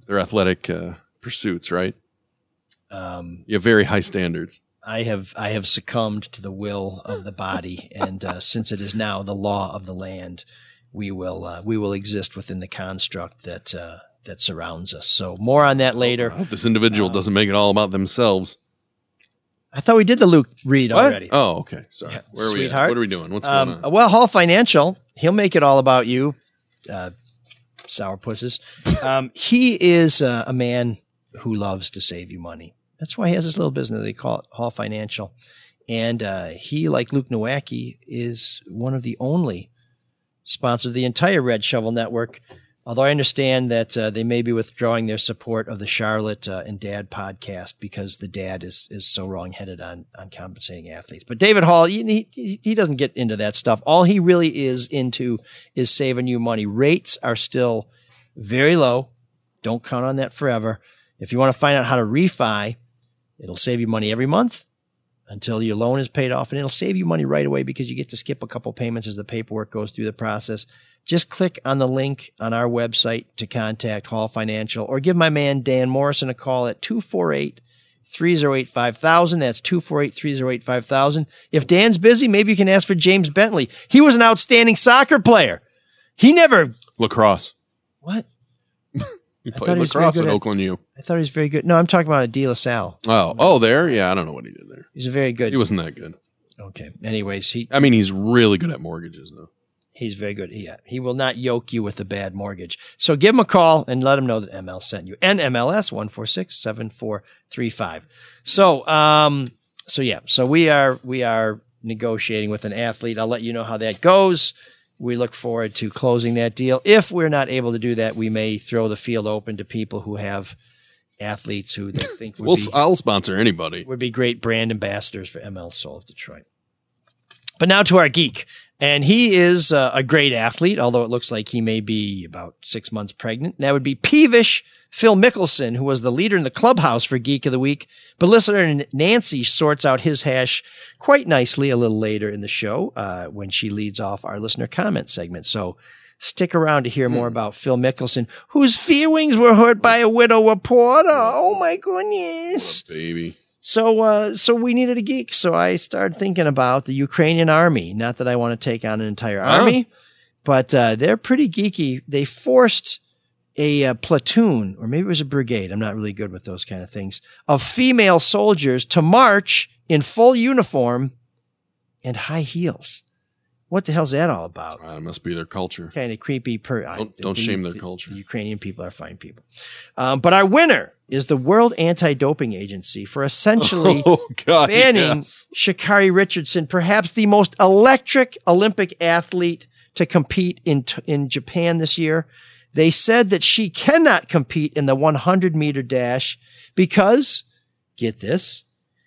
S2: their athletic uh, pursuits, right?
S3: um,
S2: You have very high standards.
S3: I have I have succumbed to the will of the body, and uh, since it is now the law of the land, we will uh, we will exist within the construct that uh, that surrounds us. So more on that later.
S2: This individual doesn't make it all about themselves.
S3: I thought we did the Luke read
S2: What?
S3: already.
S2: Oh, okay. Sorry. Where are we? At? What are we doing? What's
S3: Um,
S2: going on?
S3: Well, Hall Financial, he'll make it all about you, uh, sourpusses. Um, he is uh, a man who loves to save you money. That's why he has this little business. They call it Hall Financial. And uh, he, like Luke Nowacki, is one of the only sponsors of the entire Red Shovel Network. Although I understand that uh, they may be withdrawing their support of the Charlotte uh, and Dad podcast because the dad is is so wrongheaded on on compensating athletes. But David Hall, he, he he doesn't get into that stuff. All he really is into is saving you money. Rates are still very low. Don't count on that forever. If you want to find out how to refi, it'll save you money every month until your loan is paid off, and it'll save you money right away because you get to skip a couple payments as the paperwork goes through the process. Just click on the link on our website to contact Hall Financial or give my man Dan Morrison a call at 248 308 5000. That's 248 308 5000. If Dan's busy, maybe you can ask for James Bentley. He was an outstanding soccer player. He never,
S2: Lacrosse.
S3: what?
S2: He played
S3: he was very
S2: lacrosse at
S3: at-
S2: Oakland U.
S3: I thought he was very good. No, I'm talking about a De La Salle.
S2: Oh, oh, there. Yeah, I don't know what he did there.
S3: He's a very good.
S2: He wasn't that good.
S3: Okay. Anyways, he
S2: I mean, he's really good at mortgages, though.
S3: He's very good. Yeah, he will not yoke you with a bad mortgage. So give him a call and let him know that ML sent you. and NMLS one four six seven four three five. So, um, so yeah, so we are we are negotiating with an athlete. I'll let you know how that goes. We look forward to closing that deal. If we're not able to do that, we may throw the field open to people who have athletes who they think would
S2: We'll,
S3: be
S2: I'll sponsor anybody.
S3: would be great brand ambassadors for ML Soul of Detroit. But now to our geek. And he is uh, a great athlete, although it looks like he may be about six months pregnant. That would be peevish Phil Mickelson, who was the leader in the clubhouse for Geek of the Week. But listener Nancy sorts out his hash quite nicely a little later in the show uh, when she leads off our listener comment segment. So stick around to hear more about Phil Mickelson, whose feelings were hurt by a widow reporter. Oh my goodness.
S2: Baby.
S3: So, uh, so we needed a geek. So I started thinking about the Ukrainian army. Not that I want to take on an entire
S2: Huh?
S3: army, but uh, they're pretty geeky. They forced a, uh platoon, or maybe it was a brigade. I'm not really good with those kind of things of female soldiers to march in full uniform and high heels. What the hell's that all about?
S2: Uh, it must be their culture.
S3: Kind of creepy. Per-
S2: don't, don't
S3: the-
S2: shame their
S3: the-
S2: culture.
S3: the Ukrainian people are fine people. Um, but our winner is the World Anti-Doping Agency for essentially
S2: Oh, God,
S3: banning
S2: yes.
S3: Sha'Carri Richardson, perhaps the most electric Olympic athlete to compete in in Japan this year. They said that she cannot compete in the 100 meter dash because, get this,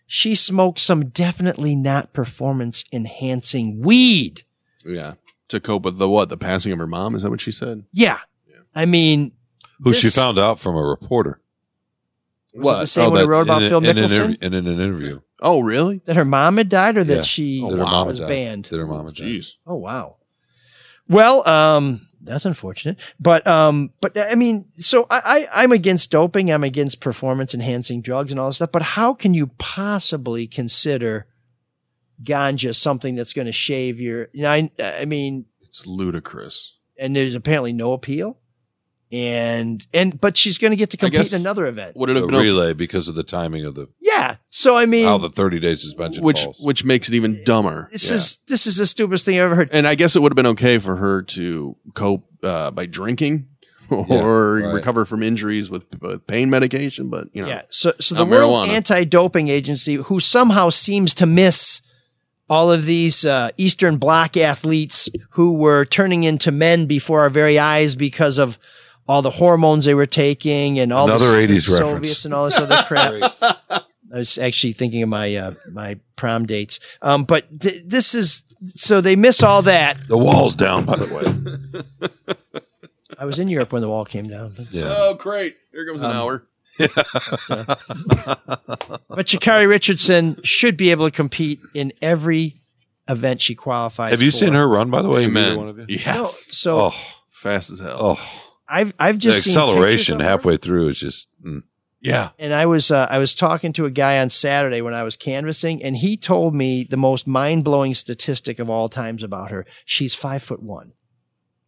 S3: she smoked some definitely not performance enhancing weed.
S2: Yeah. To cope with the what? The passing of her mom? Is that what she said?
S3: Yeah. I mean,
S7: Who she
S3: this-
S7: found out from a reporter.
S3: Was it the same one who wrote about
S7: in,
S3: Phil
S7: in an
S3: Mickelson?
S7: interview- in an interview.
S2: Oh, really?
S3: that her mom had died or that
S7: Yeah.
S3: she
S7: that her mom
S3: was
S7: had died.
S3: banned.
S7: That her mom had died.
S2: Jeez.
S3: Oh wow. Well, um, that's unfortunate, but um, but I mean, so I, I I'm against doping. I'm against performance enhancing drugs and all this stuff. But how can you possibly consider ganja something that's going to shave your? You know, I, I mean,
S2: It's ludicrous.
S3: and there's apparently no appeal, and and but she's going to get to compete
S2: guess-
S3: in another event.
S2: Would it
S7: A
S2: been
S7: relay because of the timing of the
S3: Yeah. So I mean,
S7: how the thirty day suspension
S2: which
S7: falls.
S2: which makes it even dumber.
S3: this
S2: Yeah.
S3: is this is the stupidest thing I've ever heard.
S2: and I guess it would have been okay for her to cope uh, by drinking or
S7: right.
S2: recover from injuries with, with pain medication, but you know,
S3: Yeah. So, so the World. Anti-Doping Agency, who somehow seems to miss all of these uh, Eastern black athletes who were turning into men before our very eyes because of all the hormones they were taking and all
S7: Another
S3: the, the
S7: 80s
S3: Soviets
S7: reference.
S3: and all this other crap. I was actually thinking of my uh, my prom dates. Um, but th- this is so they miss all that.
S7: the wall's down, by the way.
S3: I was in Europe when the wall came down.
S7: Yeah.
S2: Oh, great! Here comes an
S3: Um,
S2: hour.
S3: but Sha'Carri Richardson should be able to compete in every event she qualifies.
S7: Have you
S3: for.
S7: seen her run, by the way?
S2: man,
S7: Either you?
S2: Yes,
S3: No, so
S7: Oh,
S2: fast as hell.
S7: oh,
S3: I've I've just seen pictures
S7: acceleration
S3: of
S7: halfway through is just. Mm.
S2: Yeah.
S3: And I was uh, I was talking to a guy on Saturday when I was canvassing, and he told me the most mind blowing statistic of all times about her. She's five foot one.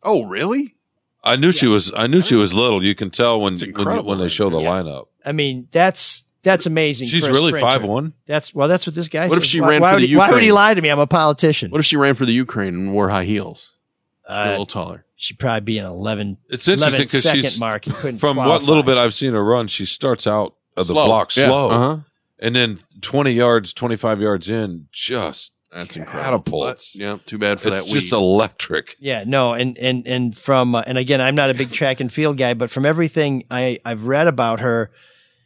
S2: Oh, really?
S7: I knew she was. I knew she was little. You can tell when when, you, when they show the lineup.
S3: I mean, that's that's amazing.
S7: She's
S3: for a
S7: really
S3: five
S7: one.
S3: That's well, that's what this guy.
S2: What if she
S3: Why-
S2: ran
S3: why
S2: for the
S3: he- Why would he
S2: Ukraine?
S3: lie to me? I'm a politician.
S2: What if she ran for the Ukraine and wore high heels? a little taller.
S3: She'd probably be an 11,
S7: It's interesting
S3: 11
S7: because she's
S3: mark and couldn't
S7: from what little bit I've seen her run. She starts out of the
S2: Slow.
S7: block
S2: Yeah.
S7: slow,
S2: Uh-huh.
S7: and then twenty yards, twenty five yards in, just
S2: That's incredible.
S7: catapults.
S2: Yeah, too bad for
S7: It's
S2: that.
S7: It's
S2: just
S7: electric.
S3: Yeah, no, and and and from uh, and again, I'm not a big track and field guy, but from everything I I've read about her,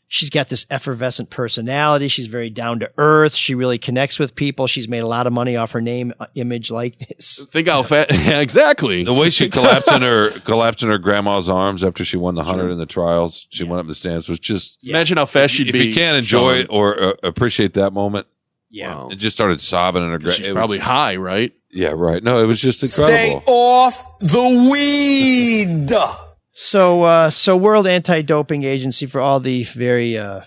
S3: she's got this effervescent personality. She's very down to earth. She really connects with people. She's made a lot of money off her name, uh, image, likeness.
S2: Think how fat? Yeah, exactly.
S7: The way she collapsed in her collapsed in her grandma's arms after she won the hundred in the trials, she went up the stands was just.
S2: Imagine how fast she'd
S7: if
S2: be.
S7: you can't enjoy
S2: Shawn.
S7: or uh, appreciate that moment,
S3: Yeah,
S7: it just started sobbing in her. Gra-
S2: She's
S7: it was-
S2: probably high, right?
S7: yeah, right. No, it was just incredible.
S4: Stay off the weed.
S3: So, uh, so World Anti-Doping Agency for all the very, uh, uh,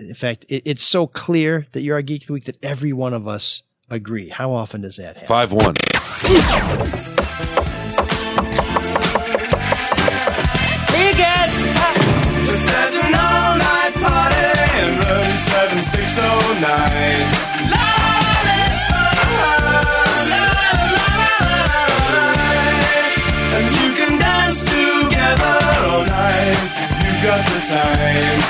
S3: in fact, it, it's so clear that you're a geek of the week that every one of us agree. How often does that happen?
S7: Five one.
S14: There's an all-night party in room 7609. Got the time.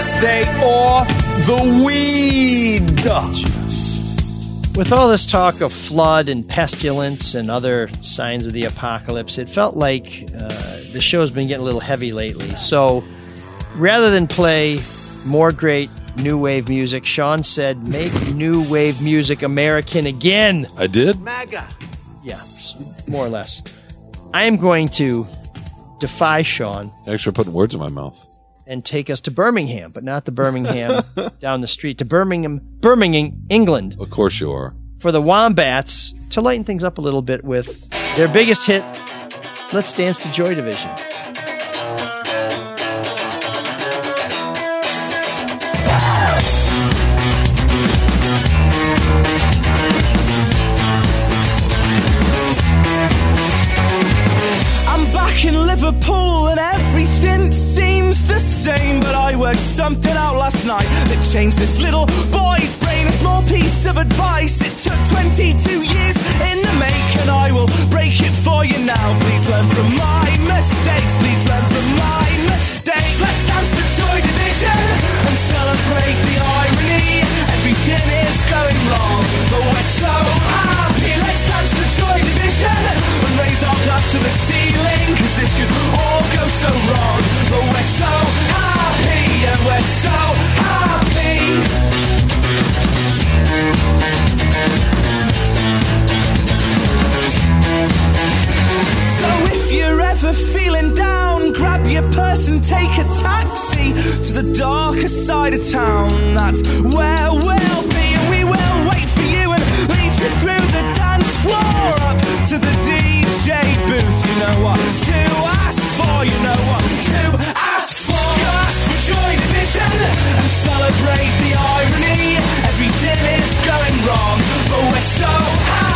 S4: Stay off the weed.
S3: With all this talk of flood and pestilence and other signs of the apocalypse, it felt like uh, the show's been getting a little heavy lately. So rather than play more great new wave music, Shawn said, make new wave music American again.
S7: I did. MAGA.
S3: Yeah, more or less. I am going to defy Shawn
S7: Thanks for putting words in my mouth.
S3: and take us to Birmingham, but not the Birmingham down the street, to Birmingham, Birmingham, England,
S7: Of course you are.
S3: for the Wombats to lighten things up a little bit with their biggest hit, Let's Dance to Joy Division.
S14: But I worked something out last night that changed this little boy's brain. A small piece of advice that took 22 years in the make, and I will break it for you now. Please learn from my mistakes. Please learn from my mistakes. Let's dance to Joy Division and celebrate the irony. Everything is going wrong, but we're so happy. Dance to Joy Division and raise our glass to the ceiling. Cause this could all go so wrong, but we're so happy and we're so happy. So if you're ever feeling down, grab your purse and take a taxi to the darker side of town. That's where we'll be, wait for you and lead you through the dance floor up to the DJ booth. You know what to ask for, you know what to ask for. Ask for Joy Division and celebrate the irony. Everything is going wrong, but we're so happy.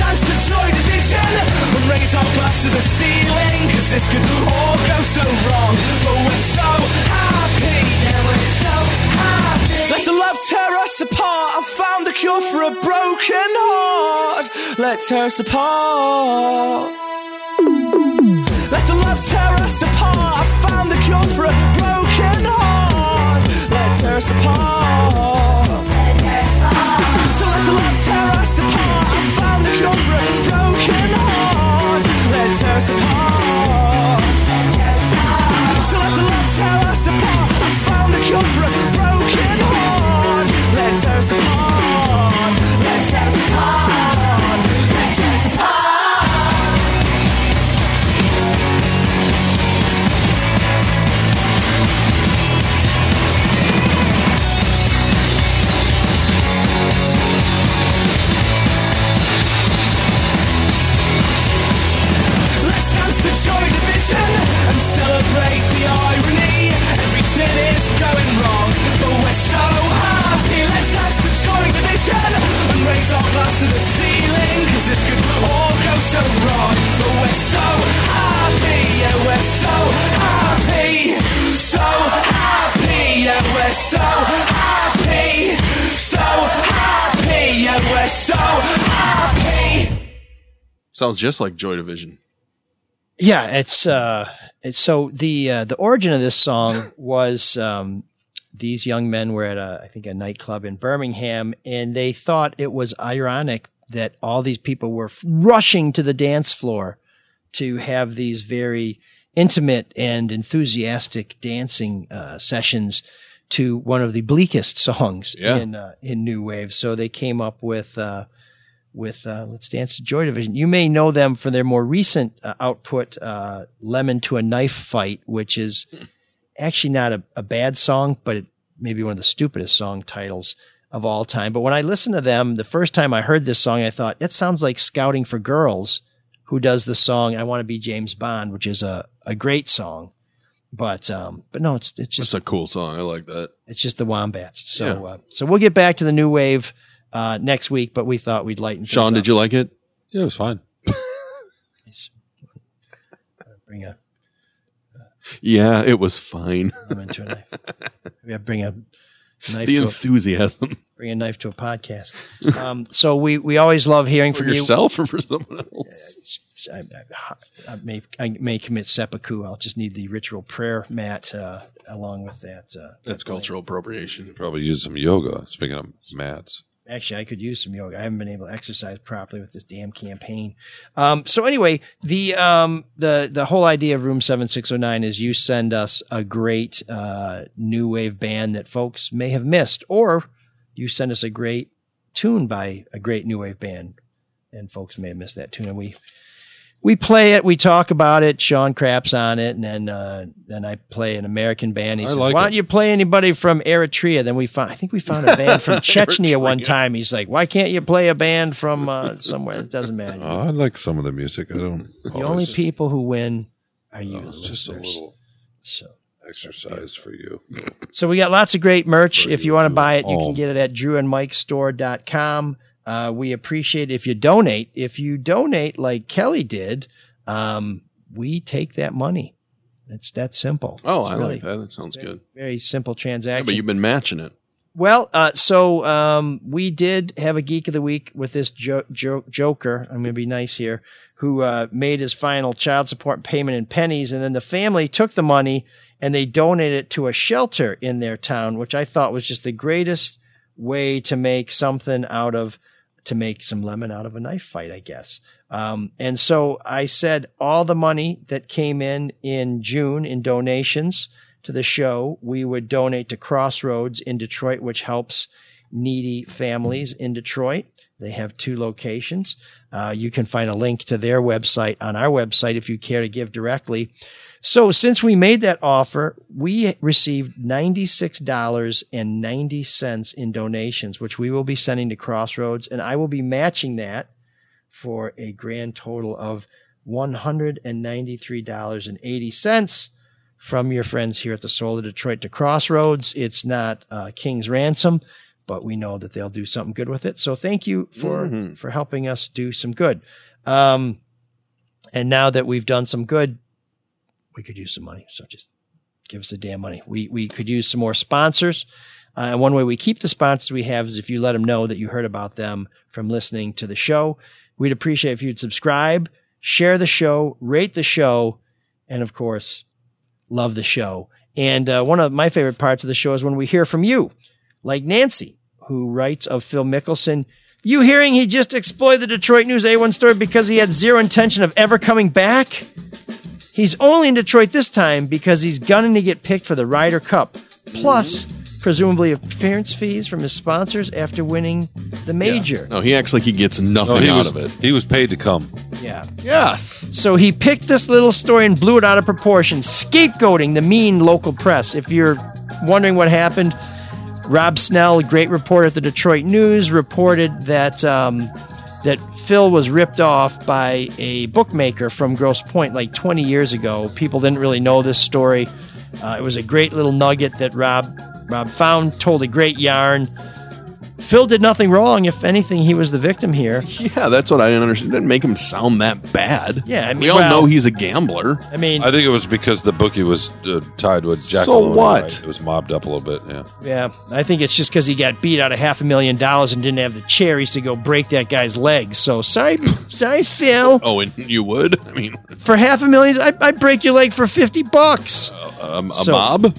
S14: Dance to Joy Division and raise our glass to the ceiling. Cause this could all go so wrong, but we're so happy. Yeah, we're so happy. Let the love tear us apart. I found the cure for a broken heart. Let tear us apart. Let the love tear us apart. I found the cure for a broken heart. Let tear us apart. So let the love tear us apart. I found
S2: Sounds just like Joy Division.
S3: Yeah, it's uh it's so the uh, the origin of this song was um these young men were at a I think a nightclub in Birmingham and they thought it was ironic that all these people were rushing to the dance floor to have these very intimate and enthusiastic dancing uh, sessions to one of the bleakest songs
S2: Yeah.
S3: in uh, in new wave. So they came up with uh, with uh, Let's Dance to Joy Division. You may know them for their more recent uh, output, uh, Lemon to a Knife Fight, which is actually not a, a bad song, but it may be one of the stupidest song titles of all time. But when I listened to them, the first time I heard this song, I thought, it sounds like Scouting for Girls, who does the song I Want to Be James Bond, which is a, a great song. But um, but no, it's it's just
S2: It's a cool song. I like that.
S3: it's just the Wombats. So
S2: Yeah.
S3: uh, so we'll get back to the new wave uh, next week, but we thought we'd lighten. things
S2: Shawn,
S3: up.
S2: did you like it?
S7: Yeah, it was fine.
S3: bring a
S2: Yeah, it was fine.
S3: lemon to a knife? We have to bring a knife.
S2: the
S3: to a,
S2: enthusiasm.
S3: bring a knife to a podcast. Um, so we we always love hearing
S2: For
S3: from
S2: yourself or for someone else?
S3: you. I, I, I may I may commit seppuku. I'll just need the ritual prayer mat uh, along with that. Uh,
S2: That's cultural appropriation.
S7: Probably use some yoga. Speaking of mats.
S3: Actually, I could use some yoga. I haven't been able to exercise properly with this damn campaign. Um, so anyway, the um, the the whole idea of Room Seven Six Zero Nine is you send us a great uh, new wave band that folks may have missed, or you send us a great tune by a great new wave band, and folks may have missed that tune, and we we play it, we talk about it. Shawn craps on it, and then uh, then I play an American band. He
S7: I
S3: says,
S7: like
S3: "Why
S7: it.
S3: don't you play anybody from Eritrea?" Then we found, I think we found a band from Chechnya one time. He's like, "Why can't you play a band from uh, somewhere?" It doesn't matter.
S7: Oh, I like some of the music. I don't.
S3: the only people who win are you,
S7: Oh, just a
S3: listeners.
S7: little
S3: So.
S7: exercise for you.
S3: So we got lots of great merch. If you want to buy it, you can get it at drewandmikestore.com. Uh, we appreciate if you donate. If you donate like Kelly did, um, we take that money. It's that simple.
S2: Oh,
S3: It's
S2: I
S3: really
S2: like that. That sounds good.
S3: Very simple
S2: Yeah,
S3: transaction.
S2: but you've been matching it.
S3: Well, uh, so um, we did have a geek of the week with this jo- jo- Joker. I'm going to be nice here, who uh, made his final child support payment in pennies, and then the family took the money and they donated it to a shelter in their town, which I thought was just the greatest way to make something out of to make some lemon out of a knife fight, I guess. Um, and so I said all the money that came in in June in donations to the show, we would donate to Crossroads in Detroit, which helps needy families in Detroit. They have two locations. Uh, you can find a link to their website on our website if you care to give directly. So since we made that offer, we received $96.90 in donations, which we will be sending to Crossroads, and I will be matching that for a grand total of $193.80 from your friends here at the Soul of Detroit to Crossroads. It's not uh, King's Ransom, but we know that they'll do something good with it. So thank you for
S2: Mhm.
S3: for helping us do some good. Um, and now that we've done some good, we could use some money. So just give us the damn money. We we could use some more sponsors. Uh, and one way we keep the sponsors we have is if you let them know that you heard about them from listening to the show. We'd appreciate if you'd subscribe, share the show, rate the show, and of course, love the show. And uh, one of my favorite parts of the show is when we hear from you, like Nancy, who writes of Phil Mickelson. You hearing he just exploited the Detroit News A1 story because he had zero intention of ever coming back? He's only in Detroit this time because he's gunning to get picked for the Ryder Cup. Plus, presumably appearance fees from his sponsors after winning the major.
S2: No, he acts like he gets nothing
S7: No, he
S2: out
S7: was-
S2: of it.
S7: He was paid to come.
S3: Yeah.
S2: Yes.
S3: So he picked this little story and blew it out of proportion, scapegoating the mean local press. If you're wondering what happened, Rob Snell, a great reporter at the Detroit News, reported that um, that Phil was ripped off by a bookmaker from Grosse Pointe like 20 years ago. People didn't really know this story. Uh, it was a great little nugget that Rob Rob found, told a great yarn. Phil did nothing wrong. If anything, he was the victim here.
S2: Yeah, that's what I didn't understand. It didn't make him sound that bad.
S3: Yeah, I mean,
S2: we all
S3: well-
S2: know he's a gambler.
S3: I mean,
S7: I think it was because the bookie was uh, tied with Jack.
S2: So
S7: Maloney,
S2: what?
S7: right? It was mobbed up a little bit. Yeah.
S3: yeah, I think it's just because he got beat out of half a million dollars and didn't have the cherries to go break that guy's legs. So sorry, sorry, Phil.
S2: Oh, and you would? I mean,
S3: For half a million, I, I'd break your leg for fifty bucks.
S2: um, a
S3: So-
S2: mob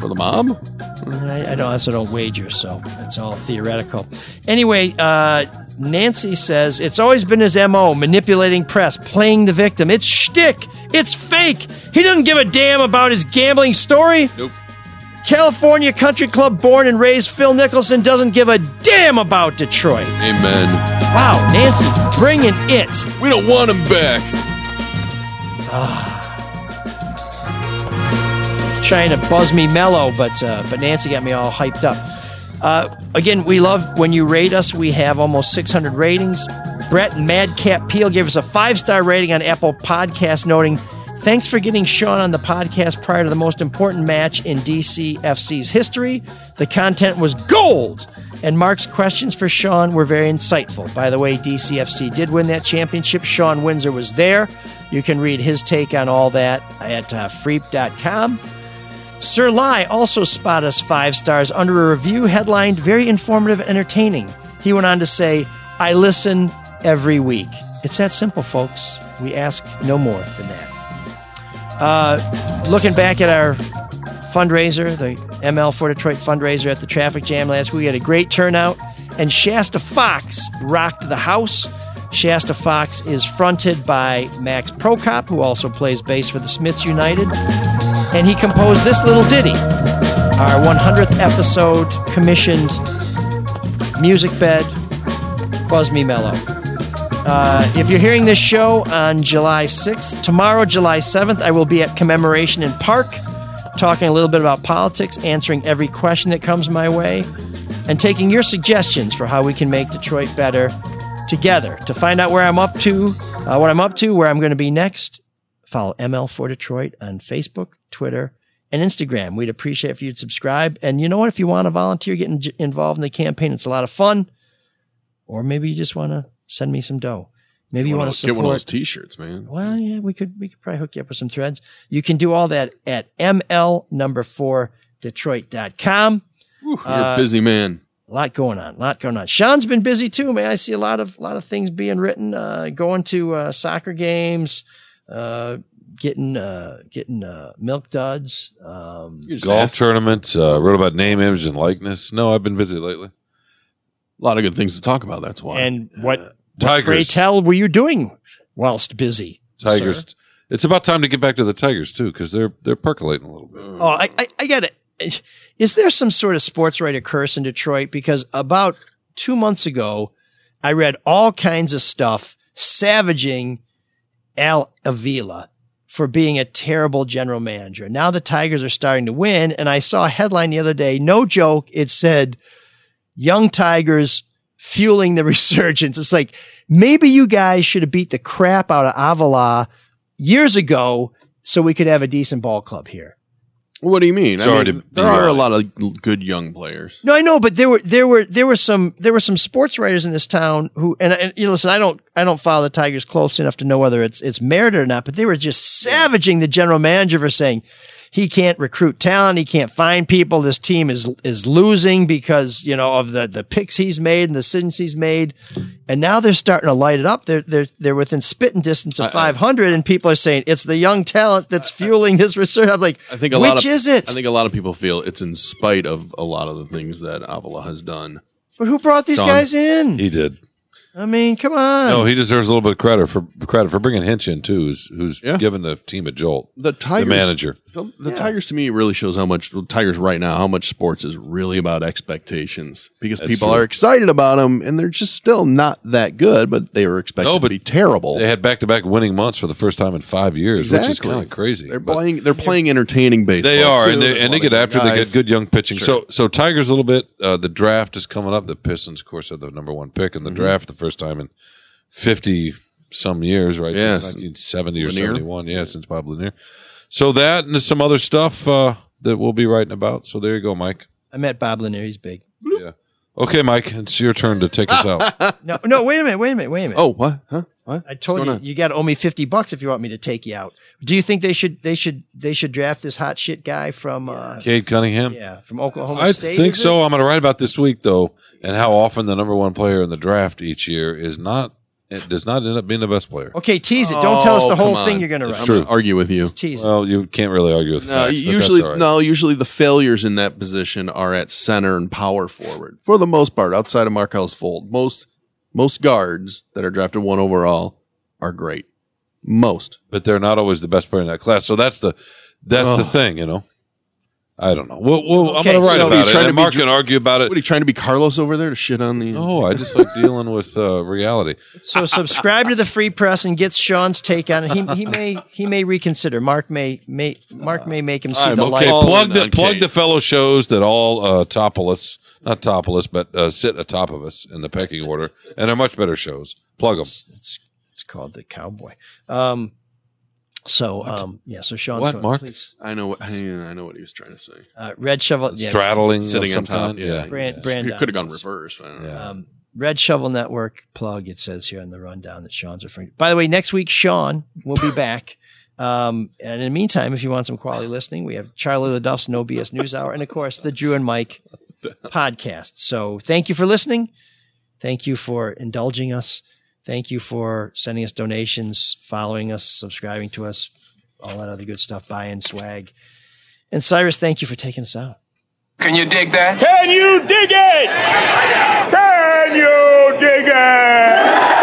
S2: for the mob.
S3: I, I don't also don't wager, so it's all theoretical. Anyway, uh, Nancy says it's always been his mo: manipulating press, playing the victim. It's shtick. It's fake. He doesn't give a damn about his gambling story.
S2: Nope.
S3: California Country Club born and raised Phil Nicholson doesn't give a damn about Detroit.
S2: Amen.
S3: Wow, Nancy, bringing it.
S2: We don't want him back.
S3: Trying to buzz me mellow, but uh, but Nancy got me all hyped up. Uh, again, we love when you rate us. We have almost 600 ratings. Brett Madcap Peel gave us a five star rating on Apple Podcast, noting, "Thanks for getting Shawn on the podcast prior to the most important match in DCFC's history. The content was gold." And Mark's questions for Shawn were very insightful. By the way, DCFC did win that championship. Shawn Windsor was there. You can read his take on all that at uh, freep.com. Sir Lai also spot us five stars under a review headlined Very Informative and Entertaining. He went on to say, I listen every week. It's that simple, folks. We ask no more than that. Uh, looking back at our fundraiser, the ML for Detroit fundraiser at the traffic jam last week, we had a great turnout, and Shasta Fox rocked the house. Shasta Fox is fronted by Max Prokop, who also plays bass for the Smiths United and he composed this little ditty, our 100th episode commissioned music bed, Buzz Me Mellow. Uh, if you're hearing this show on July 6th, tomorrow, July 7th, I will be at Commemoration in Park, talking a little bit about politics, answering every question that comes my way, and taking your suggestions for how we can make Detroit better together. To find out where I'm up to, uh, what I'm up to, where I'm going to be next, follow ML for Detroit on Facebook, Twitter, and Instagram. We'd appreciate if you'd subscribe. And you know what? If you want to volunteer, get in- involved in the campaign, it's a lot of fun. Or maybe you just want to send me some dough. Maybe you want to
S2: those- get one of those T-shirts, man.
S3: Well, yeah, we could we could probably hook you up with some threads. You can do all that at ml number four Detroit.com.
S2: You're
S3: Uh,
S2: a busy man.
S3: a lot going on, a lot going on. Shawn's been busy too, man. I see a lot of lot of things being written. Uh, going to uh, soccer games, uh, getting uh, getting uh, milk duds. Um,
S7: Golf tournament. Uh, wrote about name, image, and likeness. No, I've been busy lately.
S2: A lot of good things to talk about. That's why.
S3: and what, what
S7: Tigers.
S3: pray tell were you doing whilst busy?
S7: Tigers.
S3: sir?
S7: It's about time to get back to the Tigers too, because they're they're percolating a little bit.
S3: Oh, I, I, I got it. Is there some sort of sports writer curse in Detroit? Because about two months ago, I read all kinds of stuff savaging Al Avila for being a terrible general manager. Now the Tigers are starting to win. And I saw a headline the other day, no joke. It said, Young Tigers fueling the resurgence. It's like, maybe you guys should have beat the crap out of Avila years ago so we could have a decent ball club here.
S2: What do you mean? I mean,
S7: to
S2: there are a lot of good young players.
S3: No, I know, but there were there were there were some there were some sports writers in this town who and, and you know listen, I don't I don't follow the Tigers close enough to know whether it's it's merited or not, but they were just savaging the general manager for saying he can't recruit talent, he can't find people. This team is is losing because you know of the the picks he's made and the decisions he's made, and now they're starting to light it up. They're they're they're within spitting distance of five hundred, and people are saying it's the young talent that's fueling this research. I'm like,
S2: I think a
S3: which
S2: lot of,
S3: is it?
S2: I think a lot of people feel it's in spite of a lot of the things that Avila has done.
S3: but who brought these
S2: Shawn.
S3: guys in?
S7: He did.
S3: I mean, come on.
S7: No, he deserves a little bit of credit for credit for bringing Hinch in too, who's who's
S2: Yeah.
S7: giving the team a jolt.
S2: The Tigers,
S7: manager.
S2: The, the Tigers to me really shows how much Tigers right now how much sports is really about expectations because
S7: That's
S2: people
S7: true.
S2: are excited about them and they're just still not that good, but they were expected
S7: No,
S2: to be terrible.
S7: They had back to back winning months for the first time in five years, which is kind of crazy.
S2: They're
S7: But-
S2: playing. They're playing entertaining baseball.
S7: They are,
S2: too.
S7: and they and they get after. They get good young pitching.
S2: Sure.
S7: So so Tigers a little bit. Uh, the draft is coming up. The Pistons, of course, had the number one pick in the
S2: Mhm.
S7: draft the first time in fifty some years, right?
S2: Yes.
S7: Since nineteen seventy or seventy one. Yeah, since Bob Lanier. So that and some other stuff uh, that we'll be writing about. So there you go, Mike.
S3: I met Bob Lanier. He's big.
S7: Yeah. Okay, Mike, it's your turn to take us out.
S3: No, no, wait a minute, wait a minute, wait a minute.
S2: Oh, what? Huh? What?
S3: I told you
S2: on?
S3: you got to owe me fifty bucks if you want me to take you out. Do you think they should they should they should draft this hot shit guy from uh,
S7: Cade Cunningham.
S3: yeah from Oklahoma
S7: I
S3: State?
S7: I think
S3: is it?
S7: so. I'm going to write about this week though, and how often the number one player in the draft each year is not. It does not end up being the best player.
S3: Okay, tease it. Don't tell us the
S2: Oh,
S3: whole
S2: come
S3: thing
S2: on.
S3: you're going to
S2: I'm
S3: write.
S2: gonna argue with you.
S3: Tease it.
S7: Well, you can't really argue with
S2: No,
S7: facts. but
S2: usually,
S7: that's all right.
S2: no, usually the failures in that position are at center and power forward for the most part. Outside of Markelle Fultz, most most guards that are drafted one overall are great. Most.
S7: but they're not always the best player in that class. So that's the that's the thing, you know. I don't know. Well, well
S3: Okay,
S7: I'm going to write
S3: so-
S2: Are
S7: about it.
S2: trying to
S7: And Mark
S2: Ju-
S7: can argue about it.
S2: What are you trying to be Carlos over there to shit on the?
S7: No, I just like dealing with uh, reality.
S3: So subscribe to the Free Press and get Shawn's take on it. He, he may he may reconsider. Mark may may Mark may make him see
S7: I'm
S3: the
S7: okay,
S3: light.
S7: plug the plug the fellow shows that all uh, topple us, not topple us, but uh, sit atop of us in the pecking order, and are much better shows. Plug them.
S3: It's it's called the Cowboy. Um, so um, yeah. So Shawn's
S7: What,
S3: going,
S7: Mark?
S3: Please,
S2: I know. What, I, I know what he was trying to say.
S3: uh, Red Shovel. Yeah,
S7: Straddling,
S2: Sitting on top.
S7: kind.
S2: Yeah,
S3: Brand-
S2: yeah.
S3: Brand
S2: It could have gone
S3: Adams.
S2: reverse. I don't know.
S7: Yeah.
S3: Um, Red Shovel Network plug. It says here on the rundown that Shawn's referring. to. By the way, next week Shawn will be back. Um, and in the meantime, if you want some quality listening, we have Charlie LeDuff's No BS News Hour, and of course the Drew and Mike podcast. So thank you for listening. Thank you for indulging us. Thank you for sending us donations, following us, subscribing to us, all that other good stuff, buying swag. And Cyrus, thank you for taking us out.
S5: Can you dig that? Can you dig it? Can you dig it?